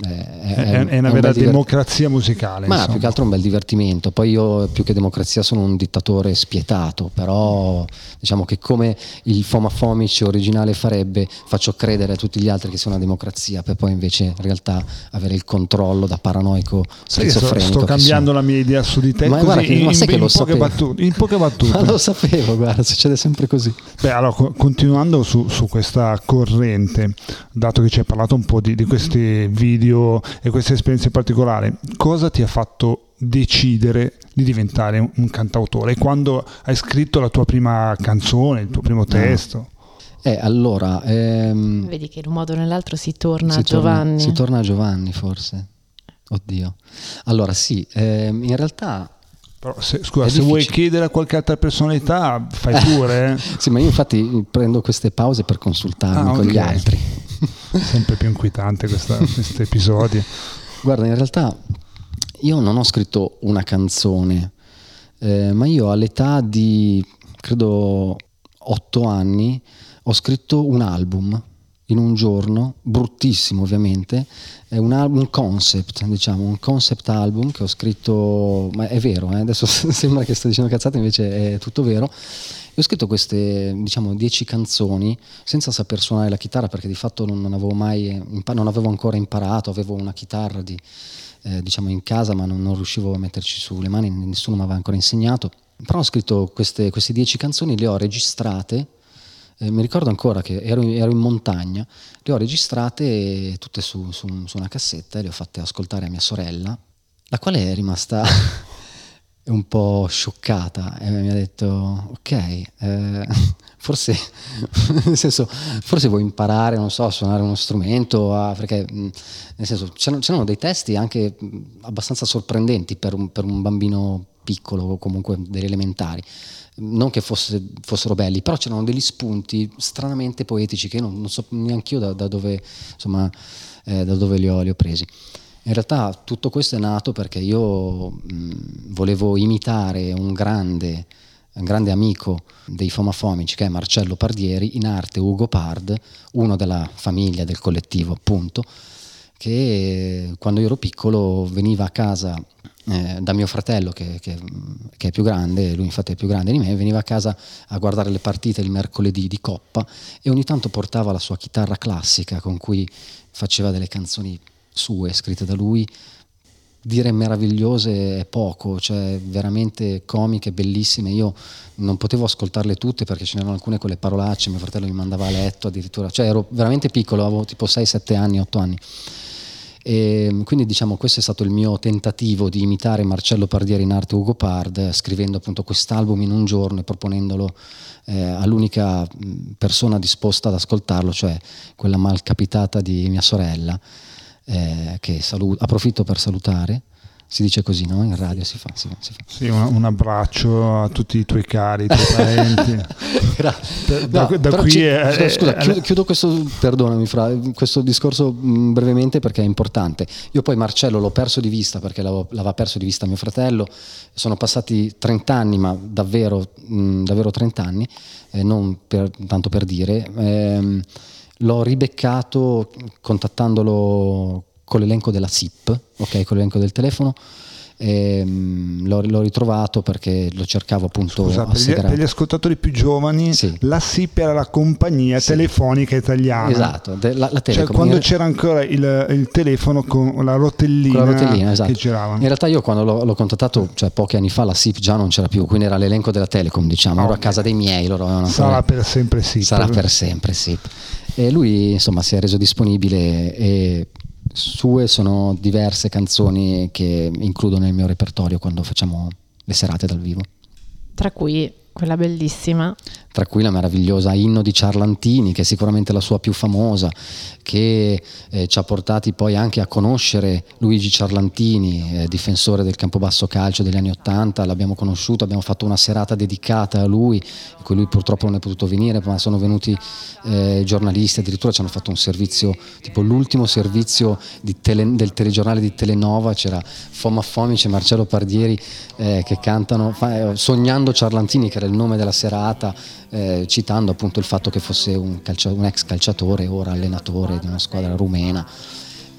è, È, è- è una è un vera diver- democrazia musicale. Ma insomma. più che altro un bel divertimento. Poi io più che democrazia sono un dittatore spietato, però diciamo che come il Foma Fomic originale farebbe, faccio credere a tutti gli altri che sia una democrazia, per poi invece in realtà avere il controllo da paranoico Sì, sto, schizofrenico. sto che cambiando sono. la mia idea su di te. Ma guarda che- in, ma sai che in lo poche sapevo. battute, in poche battute. Ma lo sapevo, guarda, succede sempre così. Beh, allora, co- continuando su, su questa corrente, dato che ci hai parlato un po' di, di questi video e queste esperienze particolari, cosa ti ha fatto decidere di diventare un, cantautore? Quando hai scritto la tua prima canzone, il tuo primo testo? Eh, allora, ehm, Vedi che in un modo o nell'altro si torna si a Giovanni. Torna, si torna a Giovanni, forse. Oddio. Allora, sì, ehm, in realtà Però se, scusa, se vuoi chiedere a qualche altra personalità, fai pure. eh. Sì, ma io infatti prendo queste pause per consultarmi Ah, con gli ok. altri. Sempre più inquietante questa- questi episodi. Guarda, in realtà io non ho scritto una canzone, eh, ma io all'età di credo otto anni ho scritto un album in un giorno, bruttissimo ovviamente, è un, album, un concept, diciamo, un concept album che ho scritto, ma è vero, eh, adesso sembra che sto dicendo cazzate, invece è tutto vero. Ho scritto queste, diciamo, dieci canzoni senza saper suonare la chitarra perché di fatto non, avevo mai, non avevo ancora imparato, avevo una chitarra di, eh, diciamo in casa ma non, non riuscivo a metterci su le mani, nessuno mi aveva ancora insegnato. Però ho scritto queste, queste dieci canzoni, le ho registrate, eh, mi ricordo ancora che ero, ero in montagna, le ho registrate tutte su, su- su una cassetta e le ho fatte ascoltare a mia sorella, la quale è rimasta un po' scioccata e mi ha detto ok, eh, forse, nel senso, forse vuoi imparare, non so, a suonare uno strumento, a- perché nel senso c'erano, c'erano dei testi anche abbastanza sorprendenti per un, per un bambino piccolo o comunque delle elementari. Non che fosse- fossero belli, però c'erano degli spunti stranamente poetici che non, non so neanche io da, da dove, insomma, eh, da dove li ho, li ho presi. In realtà tutto questo è nato perché io mh, volevo imitare un grande, un grande amico dei Fomafomici che è Marcello Pardieri, in arte Ugo Pard, uno della famiglia del collettivo appunto, che quando io ero piccolo veniva a casa eh, da mio fratello che, che- che è più grande, lui infatti è più grande di me, veniva a casa a guardare le partite il mercoledì di Coppa e ogni tanto portava la sua chitarra classica con cui faceva delle canzoni sue scritte da lui dire meravigliose è poco, cioè veramente comiche, bellissime. Io non potevo ascoltarle tutte perché ce n'erano alcune con le parolacce, mio fratello mi mandava a letto addirittura, cioè ero veramente piccolo, avevo tipo 6-7 anni, 8 anni. E quindi diciamo questo è stato il mio tentativo di imitare Marcello Pardieri in arte Ugo Pard, scrivendo appunto quest'album in un giorno e proponendolo eh, all'unica mh, persona disposta ad ascoltarlo, cioè quella malcapitata di mia sorella, eh, che salu- approfitto per salutare. Si dice così, no? In radio si fa. Si, si fa. Sì, un, un abbraccio a tutti i tuoi cari, i tuoi parenti. Da- da- No, da qui ci- è- scusa, è- chiudo, chiudo questo, perdonami Fra, questo discorso mh, brevemente perché è importante. Io poi Marcello l'ho perso di vista perché l'aveva perso di vista mio fratello, sono passati 30 anni, ma davvero, mh, davvero 30 anni, eh, non per- tanto per dire. Ehm, l'ho ribeccato contattandolo con l'elenco della SIP, ok, con l'elenco del telefono. Ehm, l'ho, l'ho ritrovato perché lo cercavo appunto Scusa, per gli, per gli ascoltatori più giovani, Sì. la SIP era la compagnia Sì. telefonica italiana. Esatto, de- la, la Cioè, Telecom. quando In- c'era ancora il, il telefono con la rotellina, con la rotellina, esatto. che girava. In realtà io quando l'ho, l'ho contattato, cioè pochi anni fa, la SIP già non c'era più, quindi era l'elenco della Telecom, diciamo, ero a casa dei miei, loro Sarà ancora- per sempre SIP. sarà per sempre SIP. E lui insomma si è reso disponibile e sue sono diverse canzoni che includo nel mio repertorio quando facciamo le serate dal vivo. Tra cui quella bellissima. tra cui la meravigliosa Inno di Ciarlantini, che è sicuramente la sua più famosa, che eh, ci ha portati poi anche a conoscere Luigi Ciarlantini, eh, difensore del Campobasso Calcio degli anni Ottanta, l'abbiamo conosciuto, abbiamo fatto una serata dedicata a lui, in cui lui purtroppo non è potuto venire, ma sono venuti eh, giornalisti, addirittura ci hanno fatto un servizio, tipo l'ultimo servizio tele- del telegiornale di Telenova, c'era Foma Fomici e Marcello Pardieri eh, che cantano fa- eh, Sognando Ciarlantini, che era il nome della serata, eh, citando appunto il fatto che fosse un, calcia- un ex calciatore, ora allenatore di una squadra rumena.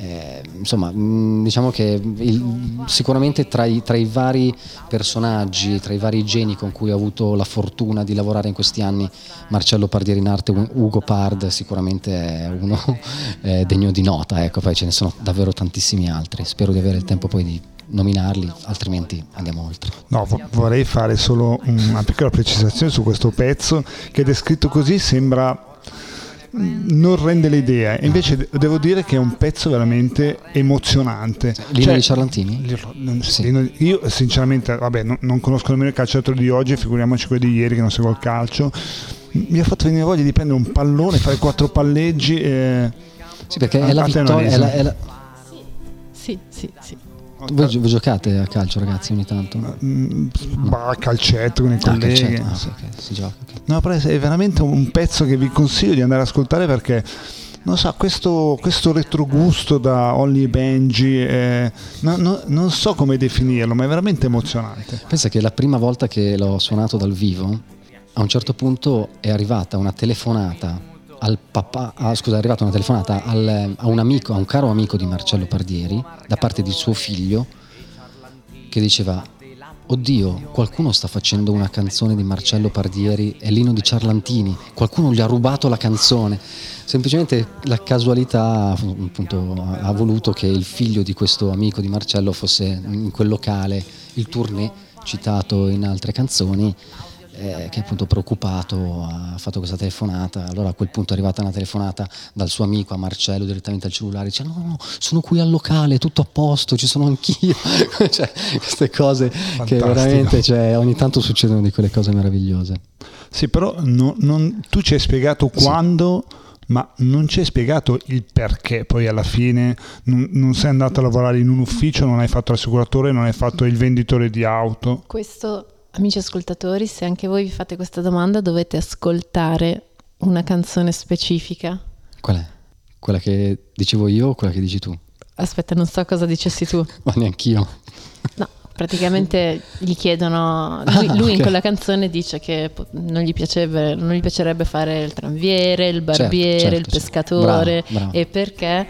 Eh, insomma, mh, diciamo che il- sicuramente tra i, tra i vari personaggi, tra i vari geni con cui ho avuto la fortuna di lavorare in questi anni, Marcello Pardieri in arte, Ugo Pard sicuramente è uno eh, degno di nota, ecco, poi ce ne sono davvero tantissimi altri. Spero di avere il tempo poi di nominarli, altrimenti andiamo oltre. No, vo- vorrei fare solo una piccola precisazione su questo pezzo che descritto così sembra mm, non rende l'idea, invece de- devo dire che è un pezzo veramente emozionante. Lino Cioè, di Ciarlantini? Sì. Io sinceramente, vabbè, non, non conosco nemmeno il calciatore di oggi, figuriamoci quelli di ieri che non seguo il calcio. Mi ha fatto venire voglia di prendere un pallone, fare quattro palleggi e... Sì, perché è la vittoria. È resa. la- è la- Sì, sì, sì. Voi, voi giocate a calcio, ragazzi, ogni tanto? Mm, bah, calcetto con i Ah, colleghi. Ah, sì, ok, si gioca. No, però è veramente un pezzo che vi consiglio di andare ad ascoltare perché non so, questo, questo retrogusto da Ollie Benji, eh, no- no- non so come definirlo, ma è veramente emozionante. Pensa che la prima volta che l'ho suonato dal vivo, a un certo punto è arrivata una telefonata al papà, ah, scusa, è arrivata una telefonata al- a un amico, a un caro amico di Marcello Pardieri, da parte di suo figlio, che diceva: Oddio, qualcuno sta facendo una canzone di Marcello Pardieri e Lino di Ciarlantini, qualcuno gli ha rubato la canzone. Semplicemente la casualità appunto, ha voluto che il figlio di questo amico di Marcello fosse in quel locale, il tournée citato in altre canzoni, eh, che appunto preoccupato ha fatto questa telefonata. Allora a quel punto è arrivata una telefonata dal suo amico a Marcello direttamente al cellulare, dice no, no, sono qui al locale, tutto a posto, ci sono anch'io. cioè, queste cose che Fantastico. veramente cioè, ogni tanto succedono di quelle cose meravigliose. Sì, però no- non- tu ci hai spiegato quando, ma non ci hai spiegato il perché poi alla fine non, non sei andato a lavorare in un ufficio, non hai fatto l'assicuratore, non hai fatto il venditore di auto. Questo, amici ascoltatori, se anche voi vi fate questa domanda dovete ascoltare una canzone specifica. Qual è? Quella che dicevo io o quella che dici tu? Aspetta, non so cosa dicessi tu. Ma neanch'io. No, praticamente gli chiedono, lui, Ah, lui in ok. quella canzone dice che non gli, piacerebbe, non gli piacerebbe fare il tranviere, il barbiere, certo, il certo. pescatore Bravo, bravo. e perché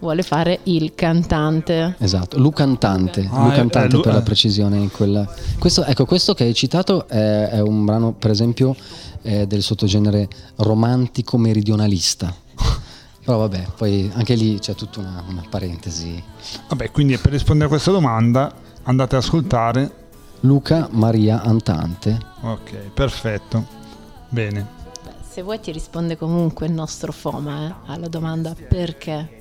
vuole fare il cantante. Esatto, Lu Cantante, Ah, Lu eh, Cantante eh, Lu- per la eh. precisione. In quella... questo, ecco, questo che hai citato è, è un brano, per esempio, eh, del sottogenere romantico meridionalista. Però vabbè, poi anche lì c'è tutta una, una parentesi. Vabbè, quindi per rispondere a questa domanda andate ad ascoltare. Luca Maria Antante. Ok, perfetto. Bene. Se vuoi ti risponde comunque il nostro Foma eh, alla domanda perché.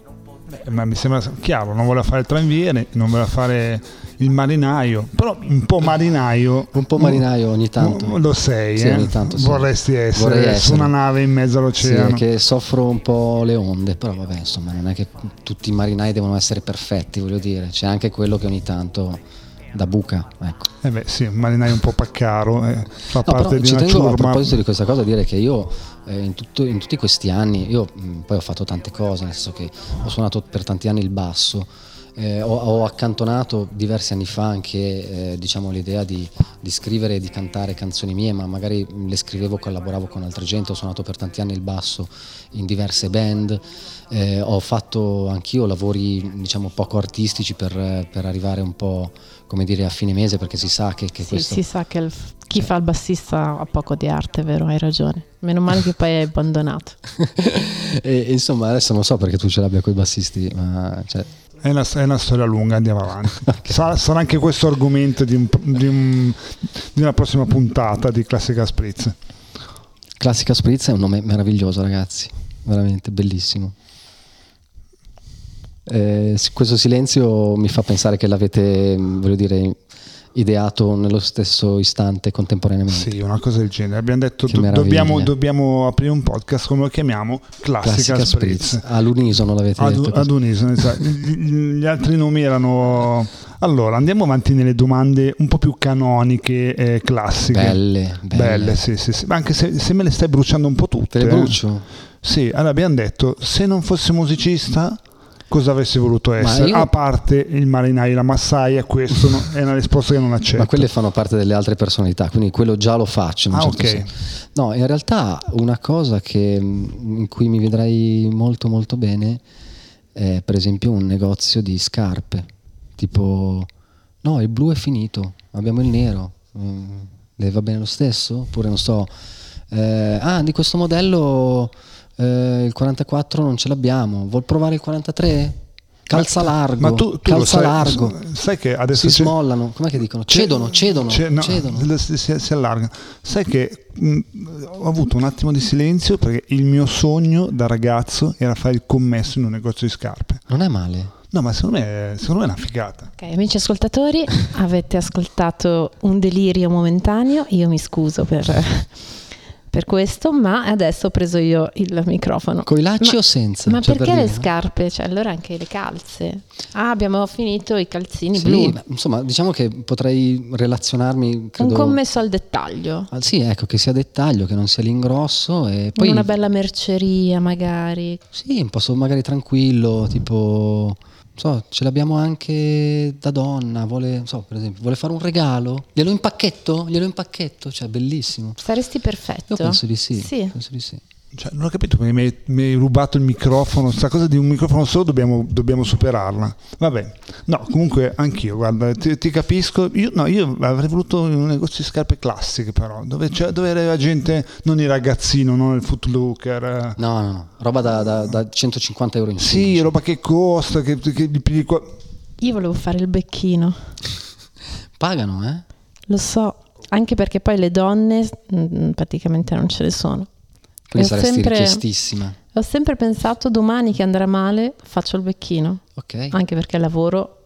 Eh, Ma mi sembra chiaro, non voleva fare il tranviere, non voleva fare il marinaio, però un po' marinaio. Un po' marinaio ogni tanto. Mm, Lo sei, Sì, eh? tanto sì. vorresti essere, Vorrei su essere. una nave in mezzo Sì, all'oceano. è che soffro un po' le onde, però vabbè, insomma, non è che tutti i marinai devono essere perfetti, voglio dire, c'è anche quello che ogni tanto da buca, ecco. Eh beh, sì, un marinaio un po' paccaro, eh, fa No, però parte di ci una tengo a ciurma. proposito di questa cosa a dire che io eh, in, tutto- in tutti questi anni, io mh, poi ho fatto tante cose, nel senso che ho suonato per tanti anni il basso, eh, ho, ho accantonato diversi anni fa anche eh, diciamo, l'idea di, di scrivere e di cantare canzoni mie, ma magari mh, le scrivevo, collaboravo con altra gente, ho suonato per tanti anni il basso in diverse band, eh, ho fatto anch'io lavori diciamo poco artistici per, per arrivare un po' come dire a fine mese perché si sa che, che Sì, questo... si sa che il- chi fa il bassista ha poco di arte, vero? Hai ragione. Meno male che poi hai abbandonato. e, insomma, adesso non so perché tu ce l'abbia con i bassisti, ma cioè, È una, è una storia lunga, andiamo avanti. Sarà, sarà anche questo argomento di, un- di un- di una prossima puntata di Classica Spritz. Classica Spritz è un nome meraviglioso, ragazzi, veramente bellissimo. Eh, questo silenzio mi fa pensare che l'avete, mh, voglio dire, ideato nello stesso istante contemporaneamente. Sì, una cosa del genere. Abbiamo detto do- dobbiamo, dobbiamo aprire un podcast, come lo chiamiamo? Classica, Classica Spritz. Spritz. All'unisono l'avete Ad, detto. ad unisono, esatto. Gli altri nomi erano... Allora, andiamo avanti nelle domande un po' più canoniche, eh, classiche. Belle, belle. Belle, sì, sì, sì. Ma Anche se, se me le stai bruciando un po' tutte. Te le eh. brucio? Sì, allora abbiamo detto, se non fossi musicista, cosa avresti voluto essere? io- A parte il marinaio, la massaia, questo no- è una risposta che non accetto. Ma quelle fanno parte delle altre personalità, quindi quello già lo faccio. in Ah, certo ok. senso. No, in realtà una cosa che, mh, in cui mi vedrai molto molto bene è per esempio un negozio di scarpe, tipo no, il blu è finito, abbiamo il nero, mm, le va bene lo stesso? Oppure non so, eh, ah di questo modello eh, il 44 non ce l'abbiamo, vuol provare il 43? Calza largo, Ma tu, tu calza sai, largo. sai che adesso si smollano, com'è che dicono? Cedono, cedono, c'è- no, cedono. si, si- si allarga. Sai che mh, ho avuto un attimo di silenzio perché il mio sogno da ragazzo era fare il commesso in un negozio di scarpe. Non è male. No, ma secondo me, secondo me è una figata. Ok, amici ascoltatori, avete ascoltato un delirio momentaneo, io mi scuso per, per questo, ma adesso ho preso io il microfono. Coi lacci Ma- o senza? Ma Cioè, perché per le scarpe? Cioè, allora anche le calze. Ah, abbiamo finito i calzini Sì, blu. ma, insomma, diciamo che potrei relazionarmi. Un Credo, commesso al dettaglio. Ah, sì, ecco, che sia dettaglio, che non sia l'ingrosso. E poi in una bella merceria, magari. Sì, un posto magari tranquillo, tipo. So, ce l'abbiamo anche da donna, vuole, non so, per esempio, vuole fare un regalo? Glielo impacchetto? Glielo impacchetto? Cioè, bellissimo. Saresti perfetto. Io penso di sì. Sì. Penso di sì. Cioè, non ho capito perché mi hai, mi hai rubato il microfono. Sta cosa di un microfono solo dobbiamo, dobbiamo superarla. Vabbè, no, comunque anch'io, guarda, ti, ti capisco. Io, no, io avrei voluto un negozio di scarpe classiche, però, dove, c'è, dove era gente, non il ragazzino, non il footlooker. No, no, no. Roba da, da- da 150 euro in su. Sì, roba che costa, che, che gli qua- Io volevo fare il becchino. Pagano, eh? Lo so, anche perché poi le donne mm, praticamente non ce ne sono. Quindi saresti sempre- richiestissima. Ho sempre pensato domani che andrà male faccio il becchino, Ok. anche perché lavoro.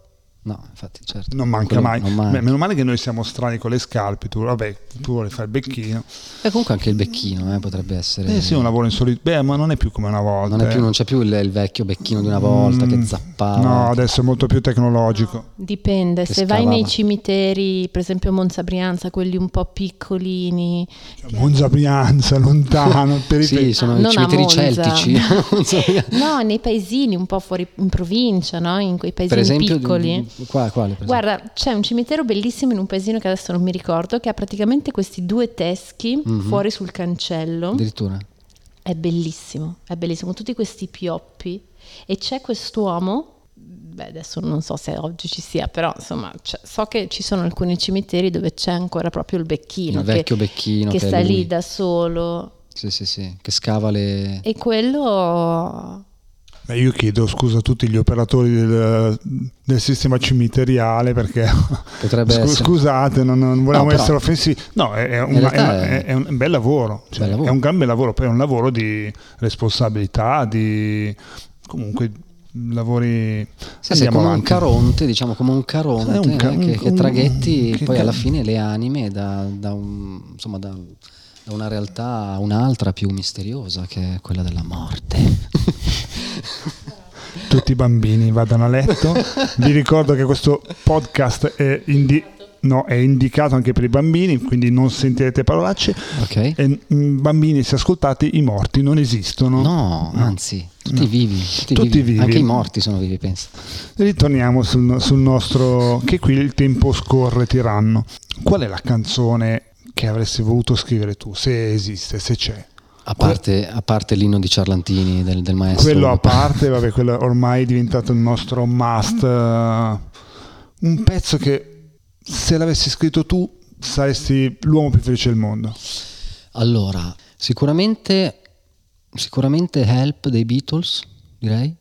No, infatti, certo. non manca Quello mai. non manca. Beh, meno male che noi siamo strani con le scarpe. Tu, vabbè, tu vuoi fare il becchino. E comunque anche il becchino eh, potrebbe essere. Eh sì, un lavoro in solito. Beh, ma non è più come una volta. non, è più- eh. non c'è più il, il vecchio becchino di una volta che Mm, zappava. No, adesso è molto più tecnologico. Dipende, Che se vai scavava. nei cimiteri, per esempio Monza Brianza, quelli un po' piccolini, Monza Brianza, lontano, per Sì, sono Ah, i cimiteri Monza. celtici. No, nei paesini un po' fuori in provincia, no? in quei paesini per esempio, piccoli. di- di- qua- quale? Guarda, c'è un cimitero bellissimo in un paesino che adesso non mi ricordo, che ha praticamente questi due teschi Mhm. fuori sul cancello. Addirittura. È bellissimo, è bellissimo, tutti questi pioppi. E c'è quest'uomo, beh adesso non so se oggi ci sia, però insomma so che ci sono alcuni cimiteri dove c'è ancora proprio il becchino. Il che- vecchio becchino Che, che sta lì da solo. Sì, sì, sì, che scava le... E quello... Beh, io chiedo scusa a tutti gli operatori del, del sistema cimiteriale perché scu- scusate, non, non vogliamo No, essere offensivi. No, è, è un, realtà è- è- è un bel lavoro, cioè, Bel lavoro. è un gran bel lavoro, poi è un lavoro di responsabilità, di comunque lavori... Sì, Andiamo come avanti. un caronte, diciamo come un caronte È un ca- eh, che, un- che un- traghetti che poi alla fine le anime da, da un- insomma, da, da una realtà a un'altra più misteriosa che è quella della morte. Tutti i bambini vadano a letto. Vi ricordo che questo podcast è, indi- no, è indicato anche per i bambini, quindi non sentirete parolacce. ok? E, mm, bambini, se ascoltate, i morti non esistono. No, anzi, tutti No. vivi, tutti, Tutti vivi. vivi. Anche i morti sono vivi, penso. Ritorniamo sul, sul nostro. che qui il tempo scorre tiranno. Qual è la canzone che avresti voluto scrivere tu, se esiste, se c'è? A parte, a parte l'inno di Ciarlantini del, del maestro. Quello a parte, vabbè, quello ormai è diventato il nostro must. eh, un pezzo che se l'avessi scritto tu saresti l'uomo più felice del mondo. Allora, sicuramente, sicuramente Help dei Beatles, direi.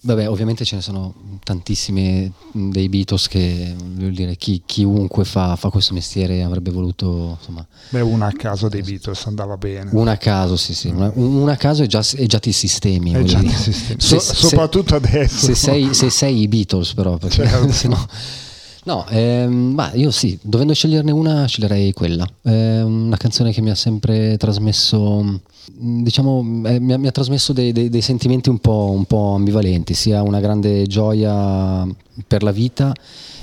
Vabbè, ovviamente ce ne sono tantissime mh, dei Beatles che voglio dire, chi- chiunque fa, fa questo mestiere avrebbe voluto, insomma, Beh, una a caso dei Beatles andava bene. una a caso, sì, sì, una, una a caso e già, già ti sistemi. Voglio già, sì. Se- So- se- soprattutto adesso. Se sei, se sei i Beatles però, perché Certo. se no... No, ehm, ma io sì, dovendo sceglierne una, sceglierei quella. È una canzone che mi ha sempre trasmesso, mh, diciamo, eh, mi, ha, mi ha trasmesso dei, dei- dei sentimenti un po', un po' ambivalenti, sia una grande gioia per la vita,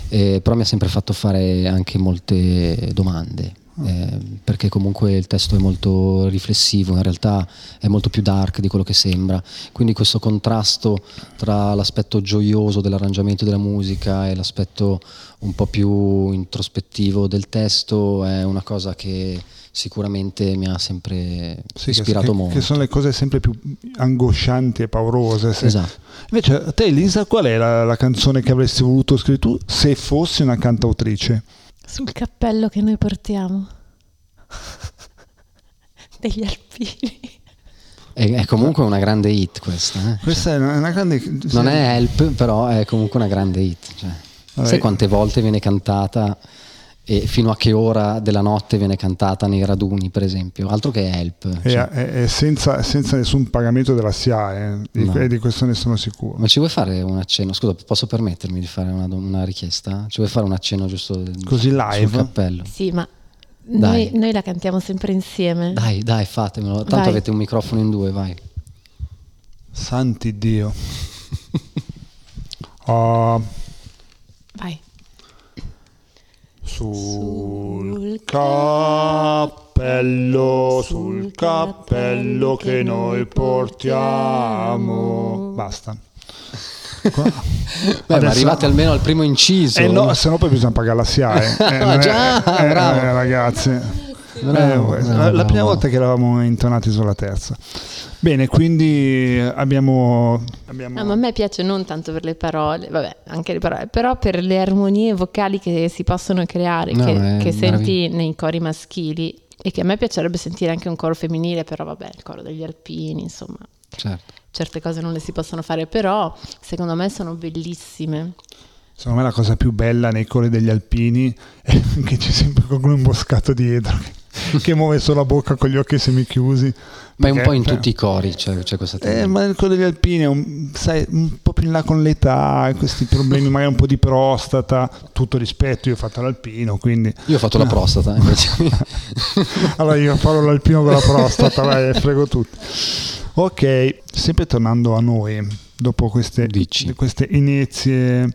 eh, però mi ha sempre fatto fare anche molte domande. Eh, perché comunque il testo è molto riflessivo, in realtà è molto più dark di quello che sembra, quindi questo contrasto tra l'aspetto gioioso dell'arrangiamento della musica e l'aspetto un po' più introspettivo del testo è una cosa che sicuramente mi ha sempre Sì, ispirato che, molto. che sono le cose sempre più angoscianti e paurose. se- Esatto. Invece, a te, Elisa, qual è la, la canzone che avresti voluto scrivere tu se fossi una cantautrice? Sul cappello che noi portiamo. Degli alpini. È, è comunque una grande hit questa. eh. Questa è una, grande. Non è help, però è comunque una grande hit. cioè. Sai quante volte viene cantata e fino a che ora della notte viene cantata nei raduni, per esempio? Altro che help. E, cioè. e- e senza, senza nessun pagamento della SIA, eh, di, No. e di questo ne sono sicuro. Ma ci vuoi fare un accenno? Scusa, posso permettermi di fare una, una richiesta? Ci vuoi fare un accenno giusto Così sul live? cappello? Sì, ma noi, noi la cantiamo sempre insieme. Dai, dai, fatemelo. Tanto Vai. avete un microfono in due, vai. Santi Dio. Ah, Vai. Sul cappello, sul cappello che noi portiamo. Basta. Beh, ma Adesso- arrivate almeno al primo inciso. Eh no, se no poi bisogna pagare la SIA. Eh. Eh, Già, eh, bravo. eh, ragazzi. Bravo, Eh, bravo, la, la prima volta che eravamo intonati sulla terza. Bene, quindi abbiamo... abbiamo Ah, ma a me piace non tanto per le parole, vabbè, anche le parole, però per le armonie vocali che si possono creare, No, che, che senti nei cori maschili e che a me piacerebbe sentire anche un coro femminile, però vabbè, il coro degli alpini, insomma, Certo. certe cose non le si possono fare, però secondo me sono bellissime. Secondo me la cosa più bella nei cori degli alpini è che c'è sempre qualcuno imboscato dietro che, muove solo la bocca con gli occhi semichiusi. Ma è un po' in tutti i cori c'è, c'è questa Eh, tendenza. ma nel coro degli alpini è un, sai, un po' più in là con l'età, questi problemi, magari un po' di prostata, tutto rispetto, io ho fatto l'alpino, quindi... Io ho fatto la prostata invece. allora io farò l'alpino con la prostata, vai, frego tutti. Ok, sempre tornando a noi, dopo queste, queste inizie,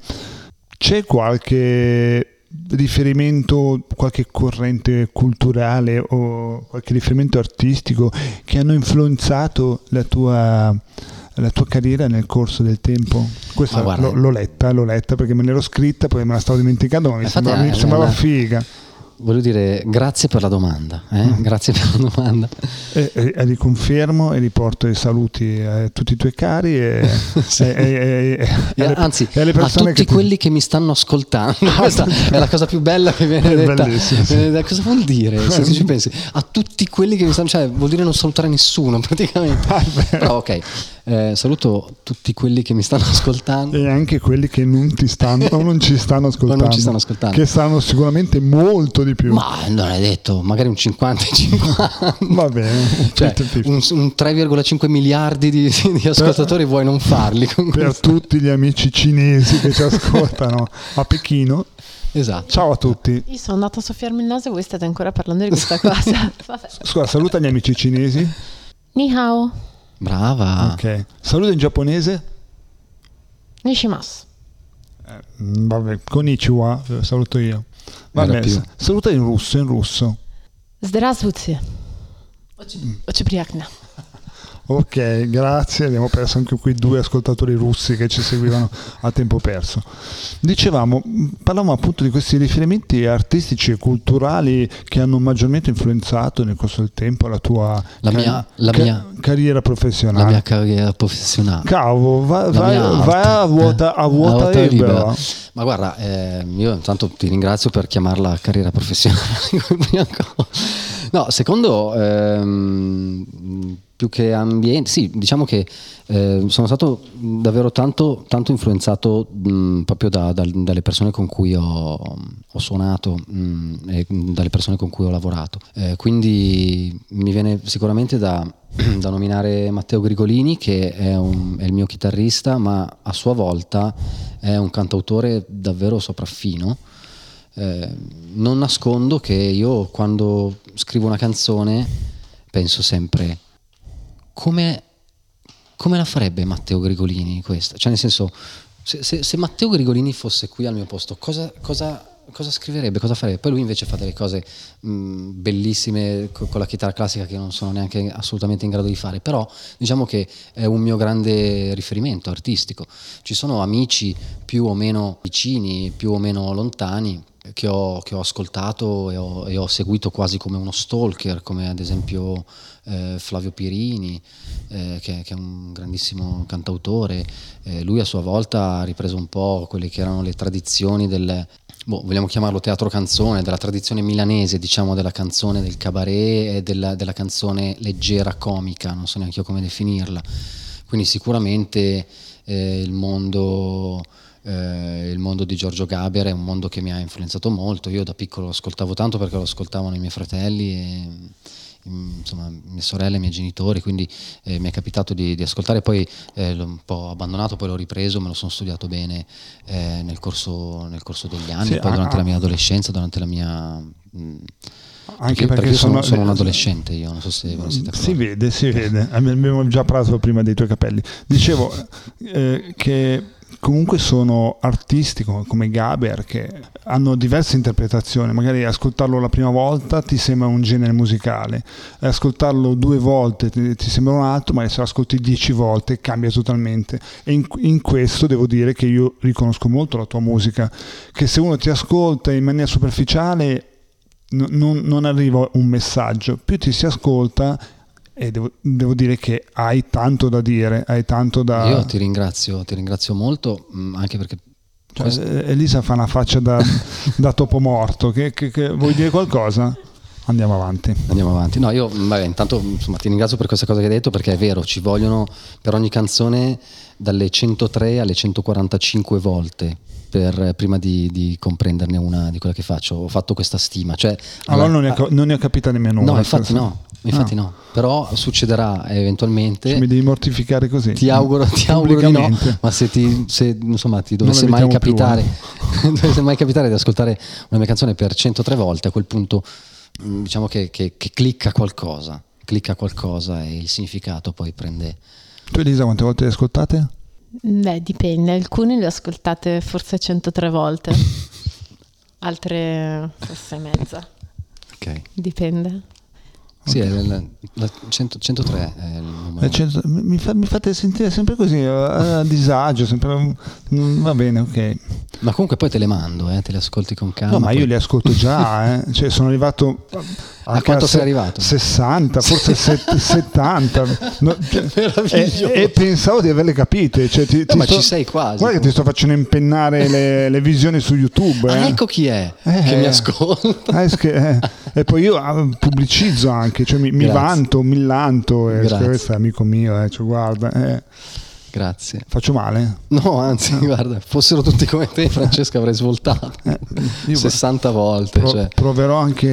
c'è qualche riferimento, qualche corrente culturale o qualche riferimento artistico che hanno influenzato la tua, la tua carriera nel corso del tempo? Questa l'ho, l'ho letta, l'ho letta perché me l'ero scritta, poi me la stavo dimenticando, ma mi Infatti sembrava, è mi sembrava una- figa. Voglio dire grazie per la domanda. eh? Mm. Grazie per la domanda. E, e- e riconfermo e riporto i saluti a tutti i tuoi cari e, Sì. e- alle- Anzi, a tutti ti- quelli che mi stanno ascoltando, questa è la cosa più bella che viene detta. Eh, Cosa vuol dire? Se ci pensi, a tutti quelli che mi stanno, cioè vuol dire non salutare nessuno praticamente. Ah. Però ok, eh, saluto tutti quelli che mi stanno ascoltando. e anche quelli che non ti stanno o non ci stanno ascoltando, non ci stanno ascoltando. che sanno sicuramente molto di più. Ma non è detto, magari un 50 e 50. Va bene, Cioè, 50-50. un, un 3,5 miliardi di, di ascoltatori vuoi non farli con per questo? tutti gli amici cinesi che ci ascoltano a Pechino. Esatto. Ciao a tutti. Io sono andata a soffiarmi il naso e voi state ancora parlando di questa cosa. Vabbè. Scusa, saluta gli amici cinesi. Ni hao, Brava. Ok. Saluta in giapponese. nishimasu. Mm, Vabbè, konnichiwa, eh, saluto io. Vabbè, Era più. sa- saluta in russo, in russo. Здравствуйте. Очень, очень приятно. Ok, grazie. Abbiamo perso anche qui due ascoltatori russi che ci seguivano a tempo perso. Dicevamo, parlavamo appunto di questi riferimenti artistici e culturali che hanno maggiormente influenzato nel corso del tempo la tua, La mia- la mia- carriera La professionale. mia carriera professionale. Cavo, va- La vai, mia arte, vai a vuota, eh, a vuota libera. Ma guarda, eh, io intanto ti ringrazio per chiamarla carriera professionale. no, secondo, ehm, più che ambiente, sì, diciamo che eh, sono stato davvero tanto, tanto influenzato mh, proprio da- dal- dalle persone con cui ho, ho suonato mh, e dalle persone con cui ho lavorato. Eh, quindi mi viene sicuramente da, da nominare Matteo Grigolini, che è, un- è il mio chitarrista, ma a sua volta è un cantautore davvero sopraffino. Eh, non nascondo che io quando scrivo una canzone penso sempre come, come la farebbe Matteo Grigolini questa? Cioè nel senso, se, se- se Matteo Grigolini fosse qui al mio posto, cosa, cosa- cosa scriverebbe? Cosa farebbe? Poi lui invece fa delle cose mh, bellissime co- con la chitarra classica che non sono neanche assolutamente in grado di fare, però diciamo che è un mio grande riferimento artistico. Ci sono amici più o meno vicini, più o meno lontani, che ho, che ho ascoltato e ho, e ho seguito quasi come uno stalker, come ad esempio eh, Flavio Pirini, eh, che, che è un grandissimo cantautore. Eh, lui a sua volta ha ripreso un po' quelle che erano le tradizioni del, boh, vogliamo chiamarlo teatro canzone, della tradizione milanese, diciamo, della canzone del cabaret e della, della canzone leggera comica, non so neanche io come definirla. Quindi sicuramente eh, il mondo eh, il mondo di Giorgio Gaber è un mondo che mi ha influenzato molto. Io da piccolo lo ascoltavo tanto perché lo ascoltavano i miei fratelli e mm, insomma, mie sorelle, i miei genitori, quindi eh, mi è capitato di, di ascoltare, poi eh, l'ho un po' abbandonato, poi l'ho ripreso, me lo sono studiato bene eh, nel corso, nel, corso, degli anni, Sì, poi ah, durante ah. la mia adolescenza, durante la mia... mh, Anche perché, perché io sono, sono- un adolescente, io non so se ve ne siete Si accorti. vede, si vede. Abbiamo già parlato prima dei tuoi capelli. Dicevo eh, che comunque sono artisti come, Gaber che hanno diverse interpretazioni. Magari ascoltarlo la prima volta ti sembra un genere musicale, ascoltarlo due volte ti, sembra un altro, ma se lo ascolti dieci volte cambia totalmente. E in, in questo devo dire che io riconosco molto la tua musica, che se uno ti ascolta in maniera superficiale no- non, non arriva un messaggio, più ti si ascolta e devo, devo dire che hai tanto da dire, hai tanto da... Io ti ringrazio, ti ringrazio molto, mh, anche perché Cioè, questo- eh, Elisa fa una faccia da, da topo morto, che, che- che- vuoi dire qualcosa? Andiamo avanti. Andiamo avanti. No, io mh, vabbè, intanto insomma, ti ringrazio per questa cosa che hai detto perché è vero, ci vogliono per ogni canzone dalle 103 alle 145 volte per, prima di, di comprenderne una di quella che faccio. Ho fatto questa stima. Cioè, Allora alla- non ne, ho, non ne ho capita nemmeno no, una. infatti no, infatti no. Però succederà eventualmente. Cioè, mi devi mortificare così. Ti auguro, ti auguro di no, ma se ti, se, insomma, ti Non dovesse mai più, capitare, eh. dovesse mai capitare di ascoltare una mia canzone per 103 volte, a quel punto mh, diciamo che, che- che clicca qualcosa, clicca qualcosa e il significato poi prende. Tu Elisa quante volte le ascoltate? Beh, dipende, alcune le ho ascoltate forse 103 volte, altre forse mezza, Ok. dipende. Sì, è il- la 100 103 è il numero. Eh, cioè, mi, fa- mi fate sentire sempre così eh, a disagio, sempre... mm, va bene, ok. Ma comunque poi te le mando, eh, te le ascolti con calma. No, ma poi- io li ascolto già, eh. cioè, sono arrivato A quanto sei arrivato? 60, forse set- 70. No, cioè, e, e pensavo di averle capite. Cioè, ti, ti ma sto- ci sei quasi. Guarda che ti sto facendo impennare le, le visioni su YouTube. Ah, eh. ecco chi è Eh. che mi ascolta. Eh, es che- eh. E poi io ah, pubblicizzo anche, cioè mi, mi vanto, mi lanto. Eh, questo è amico mio, eh, cioè, guarda, eh, Grazie. faccio male. No, anzi, guarda, fossero tutti come te, Francesca avrei svoltato Eh, io 60 volte. pro- cioè, proverò anche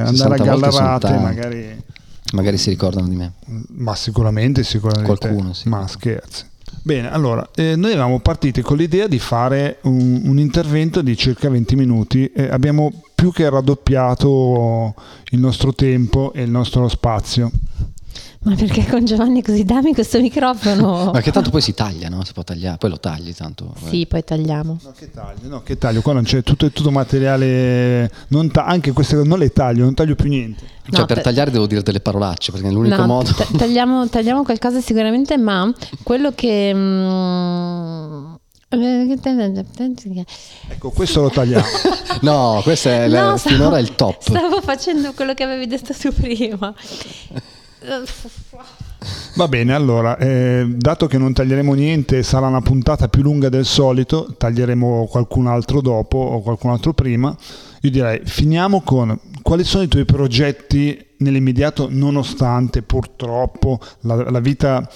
ad andare 60 a gallarate, magari. magari si ricordano di me. Ma sicuramente, sicuramente. Qualcuno, sì. Ma scherzi. Bene, allora, eh, noi eravamo partiti con l'idea di fare un, un intervento di circa 20 minuti e abbiamo più che raddoppiato il nostro tempo e il nostro spazio. Ma perché con Giovanni così dammi questo microfono? Ma che tanto poi si taglia, no? Si può tagliare, poi lo tagli tanto. vabbè. Sì, poi tagliamo. No, che taglio, no, che taglio, qua non c'è tutto, è tutto materiale, non ta- anche queste cose non le taglio, non taglio più niente. Cioè, No, per per- tagliare devo dire delle parolacce, perché è l'unico No, modo. ta- tagliamo, tagliamo qualcosa sicuramente, ma quello che... mm, Ecco, questo lo tagliamo. no, questo è la- No, stavo- finora il top. Stavo facendo quello che avevi detto tu prima. Va bene, allora, eh, dato che non taglieremo niente, sarà una puntata più lunga del solito, taglieremo qualcun altro dopo o qualcun altro prima. Io direi, finiamo con quali sono i tuoi progetti nell'immediato, nonostante purtroppo la, la vita,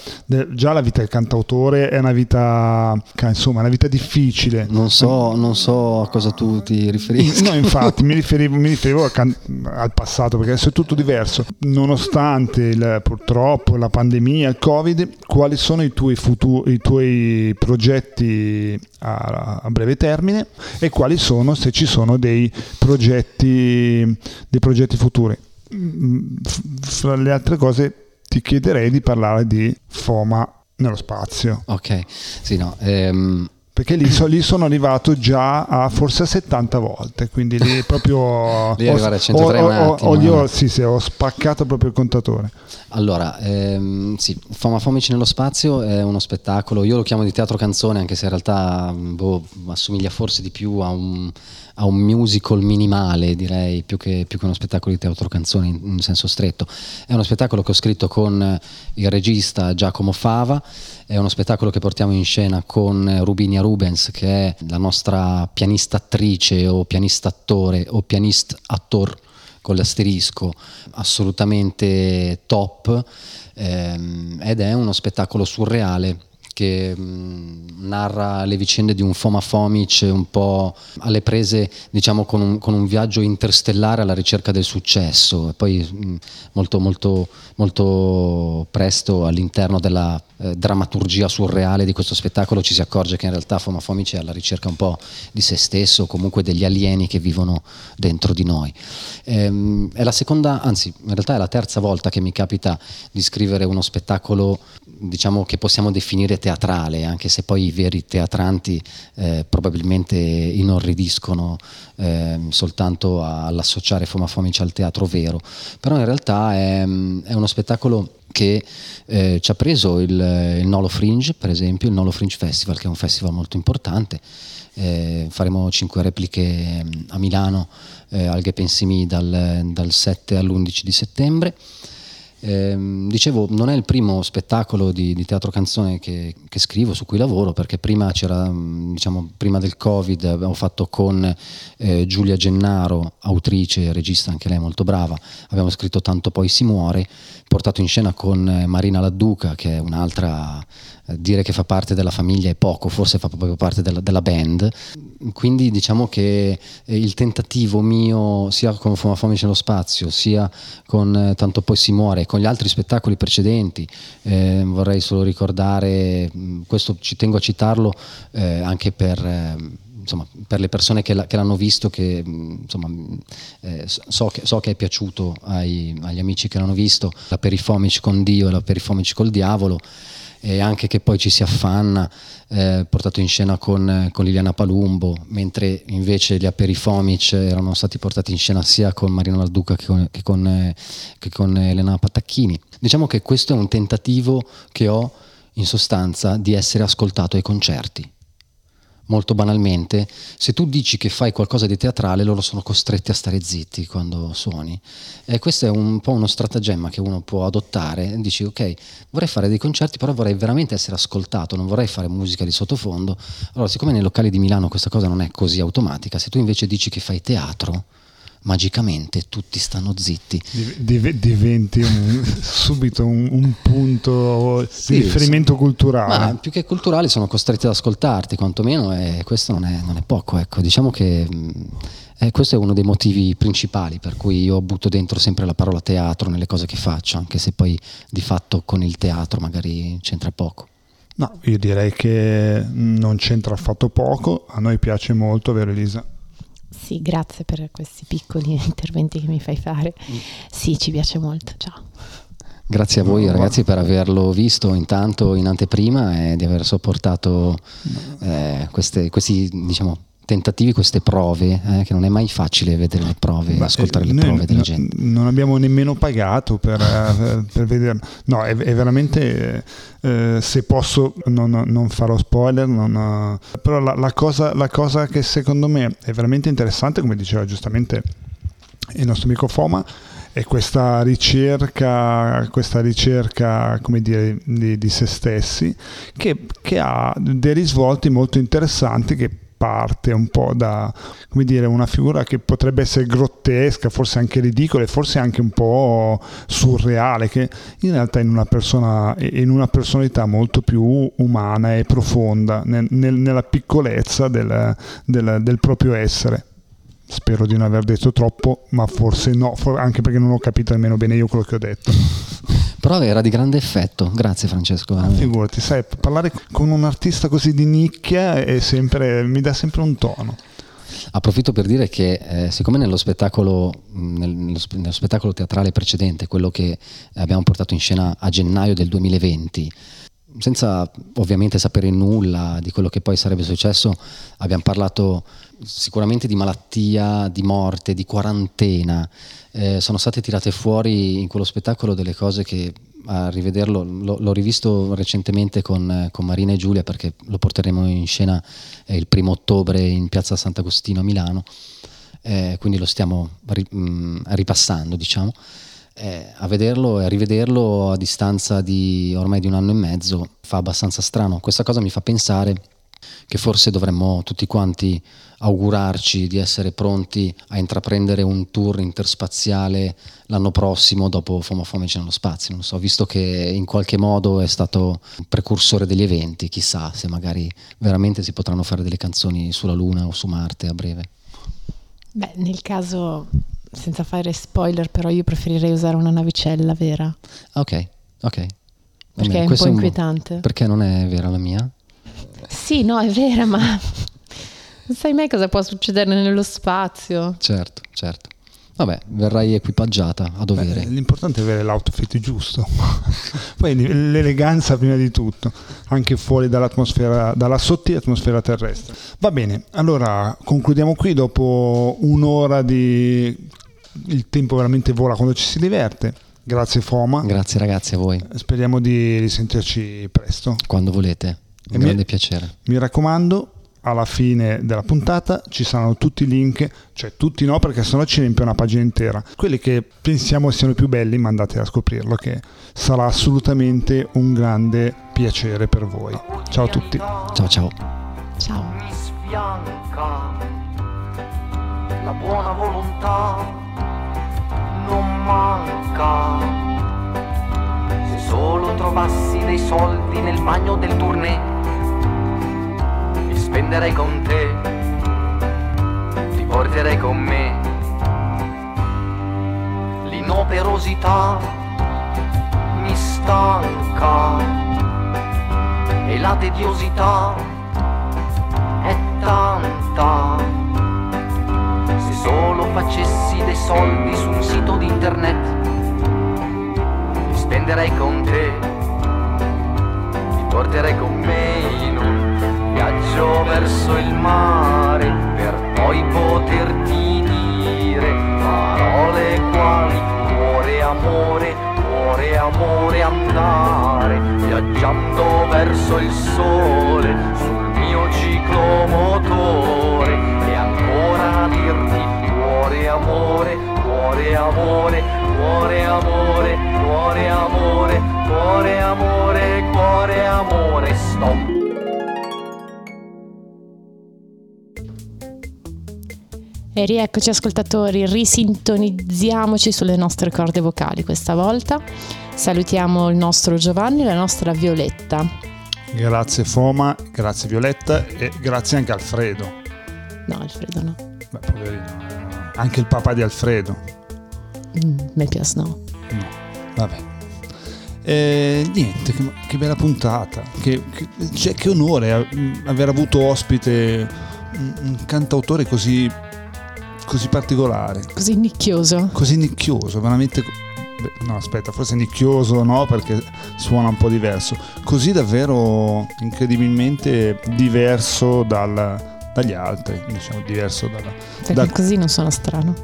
già la vita del cantautore è una vita, insomma, una vita difficile. Non so, non so a cosa tu ti riferisci. No, infatti, mi riferivo, mi riferivo al, can- al passato perché adesso è tutto diverso. Nonostante il- purtroppo la pandemia, il Covid, quali sono i tuoi, futu- i tuoi progetti a, a breve termine e quali sono, se ci sono, dei progetti, dei progetti futuri? Mm, Fra le altre cose, ti chiederei di parlare di FOMA nello spazio. Ok, sì, no. ehm, Perché lì, so- lì sono arrivato già a forse a 70 volte, quindi lì proprio Lì arrivare a 103 è un ho- ho- ho- ho- eh. sì, sì, ho spaccato proprio il contatore. Allora, ehm, sì, Foma Fomici nello spazio è uno spettacolo, io lo chiamo di teatro canzone anche se in realtà boh, assomiglia forse di più a un, a un musical minimale, direi, più che, più che, uno spettacolo di teatro canzone in, in senso stretto. È uno spettacolo che ho scritto con il regista Giacomo Fava, è uno spettacolo che portiamo in scena con Rubinia Rubens, che è la nostra pianista attrice o pianista attore o pianist attor con l'asterisco assolutamente top ehm, ed è uno spettacolo surreale che mh, narra le vicende di un Foma Fomic un po' alle prese diciamo con un, con un viaggio interstellare alla ricerca del successo e poi mh, molto, molto, molto presto all'interno della eh, drammaturgia surreale di questo spettacolo ci si accorge che in realtà Foma Fomic è alla ricerca un po' di se stesso, comunque degli alieni che vivono dentro di noi. Ehm, è la seconda, anzi in realtà è la terza volta che mi capita di scrivere uno spettacolo diciamo che possiamo definire teatrale, anche se poi i veri teatranti eh, probabilmente inorridiscono eh, soltanto all'associare Foma Fomic al teatro vero, però in realtà è, è uno spettacolo che eh, ci ha preso il, il, Nolo Fringe, per esempio, il Nolo Fringe Festival, che è un festival molto importante. Eh, faremo cinque repliche a Milano eh, al Gepensimi dal, dal 7 all'11 di settembre. Eh, dicevo, non è il primo spettacolo di, di teatro canzone che, che, scrivo, su cui lavoro, perché prima c'era, diciamo, prima del Covid abbiamo fatto con eh, Giulia Gennaro, autrice e regista, anche lei molto brava, abbiamo scritto Tanto poi si muore, portato in scena con eh, Marina Ladduca, che è un'altra dire che fa parte della famiglia è poco, forse fa proprio parte della, della band. Quindi diciamo che eh, il tentativo mio, sia con Foma Fomici nello spazio, sia con eh, Tanto poi si muore, con gli altri spettacoli precedenti, eh, vorrei solo ricordare, questo ci tengo a citarlo eh, anche per... Eh, insomma, per le persone che, la, che l'hanno visto, che, insomma, eh, so, che, so, che, è piaciuto ai, agli amici che l'hanno visto, la Perifomici con Dio e la Perifomici col diavolo, e anche che poi ci si affanna, eh, portato in scena con, con, Liliana Palumbo, mentre invece gli Aperifomic erano stati portati in scena sia con Marina Larduca che con, che con, che con Elena Patacchini. Diciamo che questo è un tentativo che ho in sostanza di essere ascoltato ai concerti molto banalmente, se tu dici che fai qualcosa di teatrale, loro sono costretti a stare zitti quando suoni. E questo è un po' uno stratagemma che uno può adottare. Dici, ok, vorrei fare dei concerti, però vorrei veramente essere ascoltato, non vorrei fare musica di sottofondo. Allora, siccome nei locali di Milano questa cosa non è così automatica, se tu invece dici che fai teatro, magicamente tutti stanno zitti. Div- diventi un, subito un, un punto sì, di riferimento culturale. Ma più che culturale sono costretti ad ascoltarti, quantomeno, e questo non è, non è poco. Ecco. Diciamo che eh, questo è uno dei motivi principali per cui io butto dentro sempre la parola teatro nelle cose che faccio, anche se poi di fatto con il teatro magari c'entra poco. No, io direi che non c'entra affatto poco, a noi piace molto, vero Elisa? Sì, grazie per questi piccoli interventi che mi fai fare. Mm. Sì, ci piace molto. Ciao. Grazie a voi ragazzi per averlo visto intanto in anteprima e di aver sopportato eh, queste, questi diciamo, tentativi, queste prove, eh, che non è mai facile vedere le prove, Beh, ascoltare le prove della gente. Non abbiamo nemmeno pagato per, eh, per vederlo. No, è, è veramente, eh, se posso, non, non farò spoiler, non, però la, la, cosa, la cosa che secondo me è veramente interessante, come diceva giustamente il nostro amico Foma, è questa ricerca, questa ricerca come dire, di, di se stessi che, che, ha dei risvolti molto interessanti che parte un po' da come dire, una figura che potrebbe essere grottesca, forse anche ridicola e forse anche un po' surreale, che in realtà in una, persona, in una personalità molto più umana e profonda, nel, nel, nella piccolezza del, del, del proprio essere. Spero di non aver detto troppo, ma forse no, anche perché non ho capito nemmeno bene io quello che ho detto. Però era di grande effetto, grazie Francesco. Ah, figurati, sai, parlare con un artista così di nicchia sempre, mi dà sempre un tono. Approfitto per dire che eh, siccome nello spettacolo, nel, nello spettacolo teatrale precedente, quello che abbiamo portato in scena a gennaio del 2020, senza ovviamente sapere nulla di quello che poi sarebbe successo, abbiamo parlato sicuramente di malattia, di morte, di quarantena. Eh, sono state tirate fuori in quello spettacolo delle cose che a rivederlo, l'ho, l'ho rivisto recentemente con, con, Marina e Giulia perché lo porteremo in scena eh, il primo ottobre in piazza Sant'Agostino a Milano, eh, quindi lo stiamo ri, mh, mm, ripassando diciamo. Eh, a vederlo e a rivederlo a distanza di ormai di un anno e mezzo fa abbastanza strano. Questa cosa mi fa pensare che forse dovremmo tutti quanti augurarci di essere pronti a intraprendere un tour interspaziale l'anno prossimo dopo Foma Fomici nello spazio, non so, visto che in qualche modo è stato un precursore degli eventi, chissà se magari veramente si potranno fare delle canzoni sulla Luna o su Marte a breve. Beh, nel caso, senza fare spoiler, però io preferirei usare una navicella vera. Ok, ok. Perché è un po' inquietante. Un... Perché non è vera la mia? Sì, no, è vera, ma non sai mai cosa può succedere nello spazio. Certo, certo. Vabbè, verrai equipaggiata a dovere. Beh, l'importante è avere l'outfit giusto. Poi l'eleganza prima di tutto, anche fuori dall'atmosfera, dalla sottile atmosfera terrestre. Va bene, allora concludiamo qui dopo un'ora di... Il tempo veramente vola quando ci si diverte. Grazie Foma. Grazie ragazzi a voi. Speriamo di risentirci presto. Quando volete. Un grande mi, piacere. Mi raccomando, alla fine della puntata ci saranno tutti i link, cioè tutti no perché sennò ci riempie una pagina intera. Quelli che pensiamo siano i più belli mandate a scoprirlo che sarà assolutamente un grande piacere per voi. Ciao a tutti. Ciao ciao. Ciao. La buona volontà non manca. Solo trovassi dei soldi nel bagno del tournée spenderei con te, ti porterei con me. L'inoperosità mi stanca e la tediosità è tanta. Se solo facessi dei soldi su un sito di internet, li spenderei con te, ti porterei con me in un viaggio verso il mare per poi poterti dire parole quali cuore amore, cuore amore andare viaggiando verso il sole sul mio ciclomotore e ancora dirti cuore amore, cuore amore, cuore amore, cuore amore, cuore amore, cuore amore, stop. E rieccoci ascoltatori, risintonizziamoci sulle nostre corde vocali questa volta. Salutiamo il nostro Giovanni e la nostra Violetta. Grazie Foma, grazie Violetta e grazie anche Alfredo. No, Alfredo no. Beh, poverino. Anche il papà di Alfredo. Mm, mi piace no. No, vabbè. E, niente, che, che, bella puntata. Che, che, cioè, che onore aver avuto ospite un, un cantautore così così particolare. Così nicchioso. Così nicchioso, veramente... No, aspetta, forse nicchioso no, perché suona un po' diverso. Così davvero incredibilmente diverso dal, dagli altri, diciamo, diverso dalla... Perché da... così non suona strano.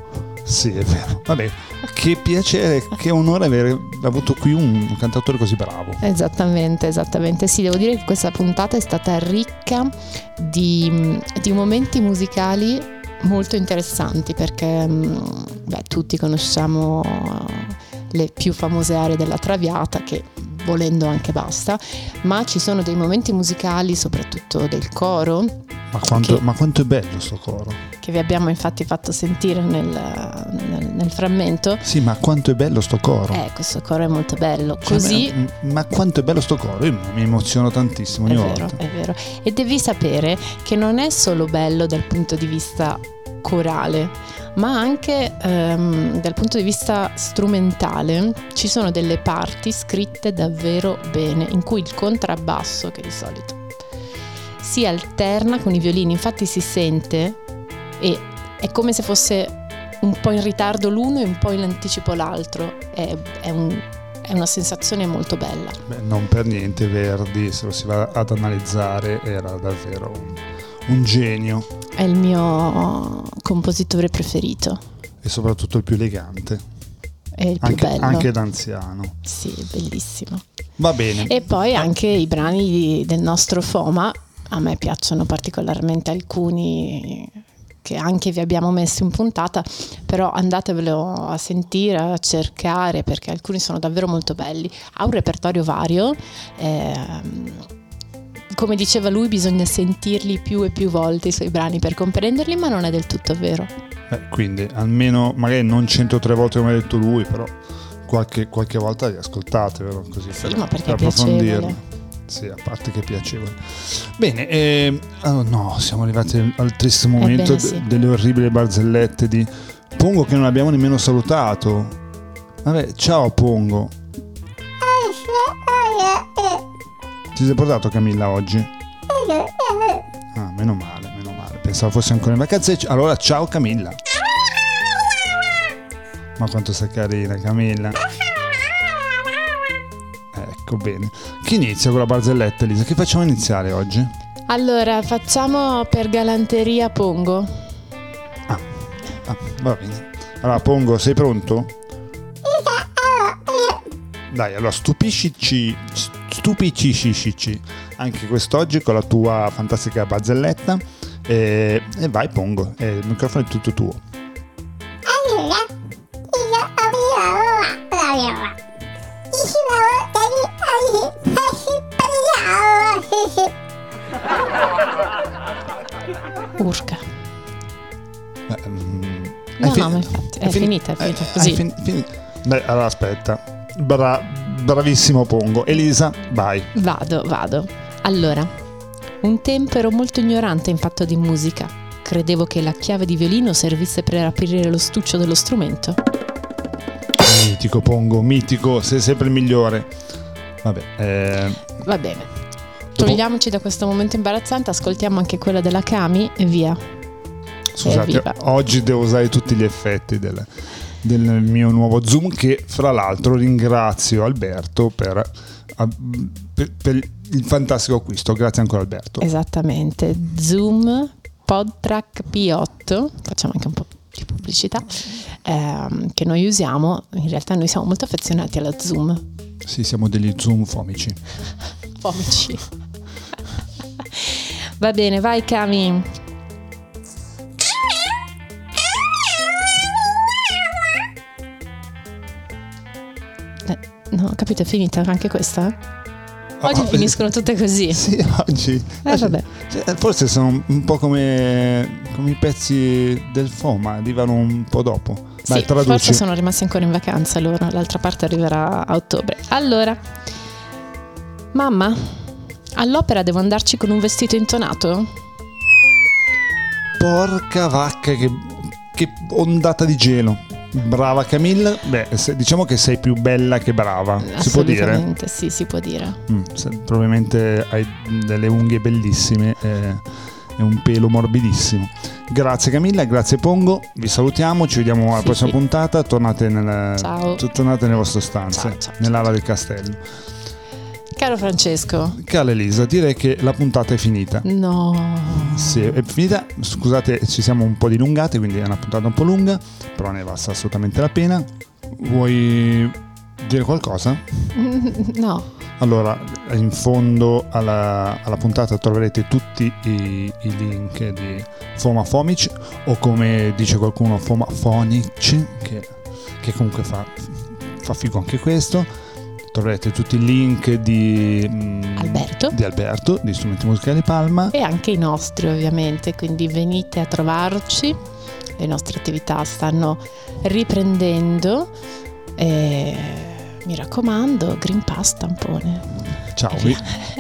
Sì, è vero. Vabbè, che piacere, che onore aver avuto qui un cantautore così bravo. Esattamente, esattamente. Sì, devo dire che questa puntata è stata ricca di, di momenti musicali molto interessanti perché mm, beh, tutti conosciamo le più famose aree della Traviata che volendo anche basta, ma ci sono dei momenti musicali, soprattutto del coro. Ma quanto, che, ma quanto è bello sto coro! Che vi abbiamo infatti fatto sentire nel, nel, nel, frammento. Sì, ma quanto è bello sto coro! Eh, questo coro è molto bello. Cioè, Così... Ma, ma, quanto è bello sto coro! Io mi emoziono tantissimo ogni è volta. Vero, è vero. E devi sapere che non è solo bello dal punto di vista corale, ma anche ehm, dal punto di vista strumentale ci sono delle parti scritte davvero bene, in cui il contrabbasso, che di solito si alterna con i violini, infatti si sente e è come se fosse un po' in ritardo l'uno e un po' in anticipo l'altro, è, è, un, è una sensazione molto bella. Beh, non per niente Verdi, se lo si va ad analizzare, era davvero un un genio È il mio compositore preferito. e soprattutto il più elegante, È il più anche, bello. anche da anziano. Sì, bellissimo. Va bene. E poi anche i brani del nostro Foma, a me piacciono particolarmente alcuni che anche vi abbiamo messo in puntata, però andatevelo a sentire, a cercare perché alcuni sono davvero molto belli. Ha un repertorio vario. ehm, come diceva lui, bisogna sentirli più e più volte i suoi brani per comprenderli, ma non è del tutto vero. Eh, quindi almeno magari non 103 volte come ha detto lui, però qualche, qualche volta li ascoltate, vero? Così Sì, per, ma perché per approfondirli. Sì, a parte che è piacevole. Bene, ehm, oh no, siamo arrivati al- triste momento Ebbene, sì. delle orribili barzellette di Pongo che non abbiamo nemmeno salutato. Vabbè, ciao Pongo. Ti sei portato Camilla oggi? Ah, meno male, meno male. Pensavo fosse ancora in vacanza. Allora, ciao Camilla. Ma quanto sei carina Camilla. Ecco bene. Chi inizia con la barzelletta Elisa? Che facciamo iniziare oggi? Allora, facciamo per galanteria Pongo. Ah, va bene. Allora, Pongo, sei pronto? Dai, allora stupiscici, stupiciscici anche quest'oggi con la tua fantastica barzelletta. E, e vai, Pongo, e il microfono è tutto tuo. Urca. Beh, mm, No, hai fi- no, infatti, è fini- finita, è finita hai- così. hai fin- fin- Beh, allora aspetta. Bra- bravissimo Pongo. Elisa, vai. Vado, vado. Allora, un tempo ero molto ignorante in fatto di musica. Credevo che la chiave di violino servisse per aprire lo stuccio dello strumento. Mitico Pongo, mitico, sei sempre il migliore. Vabbè, eh, Va bene. Togliamoci da questo momento imbarazzante, ascoltiamo anche quella della Cami e via. scusate, Evviva. oggi devo usare tutti gli effetti del, del mio nuovo Zoom che fra l'altro ringrazio Alberto per, per- per il fantastico acquisto. Grazie ancora Alberto. Esattamente. Zoom PodTrack P8, facciamo anche un po' di pubblicità, ehm, che noi usiamo. In realtà noi siamo molto affezionati alla Zoom. Sì, siamo degli Zoom fomici. Pomici. Va bene, vai Cami. No, capito, è finita anche questa? Oggi Ah, finiscono tutte così. Sì, oggi. Eh, vabbè. Cioè, Forse sono un po' come, come i pezzi del FOMA, arrivano un po' dopo. Vai, Sì, traduci. forse sono rimasti ancora in vacanza loro, l'altra parte arriverà a ottobre. Allora, mamma, all'opera devo andarci con un vestito intonato? Porca vacca, che, che ondata di gelo. Brava Camilla. Beh, se- diciamo che sei più bella che brava. Si può dire? Sì, si può dire. Mm, se- probabilmente hai delle unghie bellissime e, e un pelo morbidissimo. Grazie Camilla, grazie Pongo. Vi salutiamo, ci vediamo alla Sì, prossima sì. puntata. Tornate, nel- Ciao. tornate nelle vostre stanze, Ciao, ciao, nell'ala del castello. Caro Francesco, Cara Elisa, direi che la puntata è finita. no. Sì, è finita. Scusate, ci siamo un po' dilungati, quindi è una puntata un po' lunga, però ne valsa assolutamente la pena. Vuoi dire qualcosa? No, Allora, in fondo alla, alla puntata troverete tutti i, i link di Foma Fomic o come dice qualcuno Foma Phonic, che, che comunque fa, fa figo anche questo. Troverete tutti i link di mm, Alberto. di Alberto, di Strumenti Musicali Palma. e anche i nostri ovviamente, quindi venite a trovarci. Le nostre attività stanno riprendendo e mi raccomando, Green Pass tampone. Ciao, vi,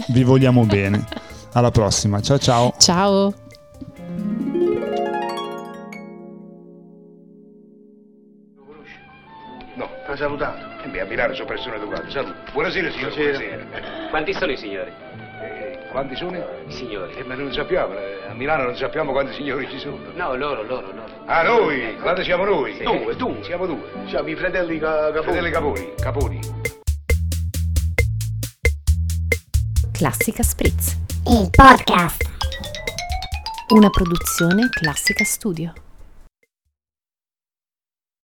vi vogliamo bene. Alla prossima, ciao ciao. Ciao. Salutato. E beh, a Milano sono persone educate. Saluto. Buonasera, signor. Buonasera. Quanti sono i signori? Eh, quanti sono? I signori. Eh, ma non sappiamo. eh, A Milano non sappiamo quanti signori ci sono. No, loro, loro, loro. Ah, noi? Quanti siamo noi? Sì. Due, due. Siamo due. Siamo i fratelli Ca- Caponi. Fratelli Caponi. Caponi. Classica Spritz. Il podcast. Una produzione classica studio.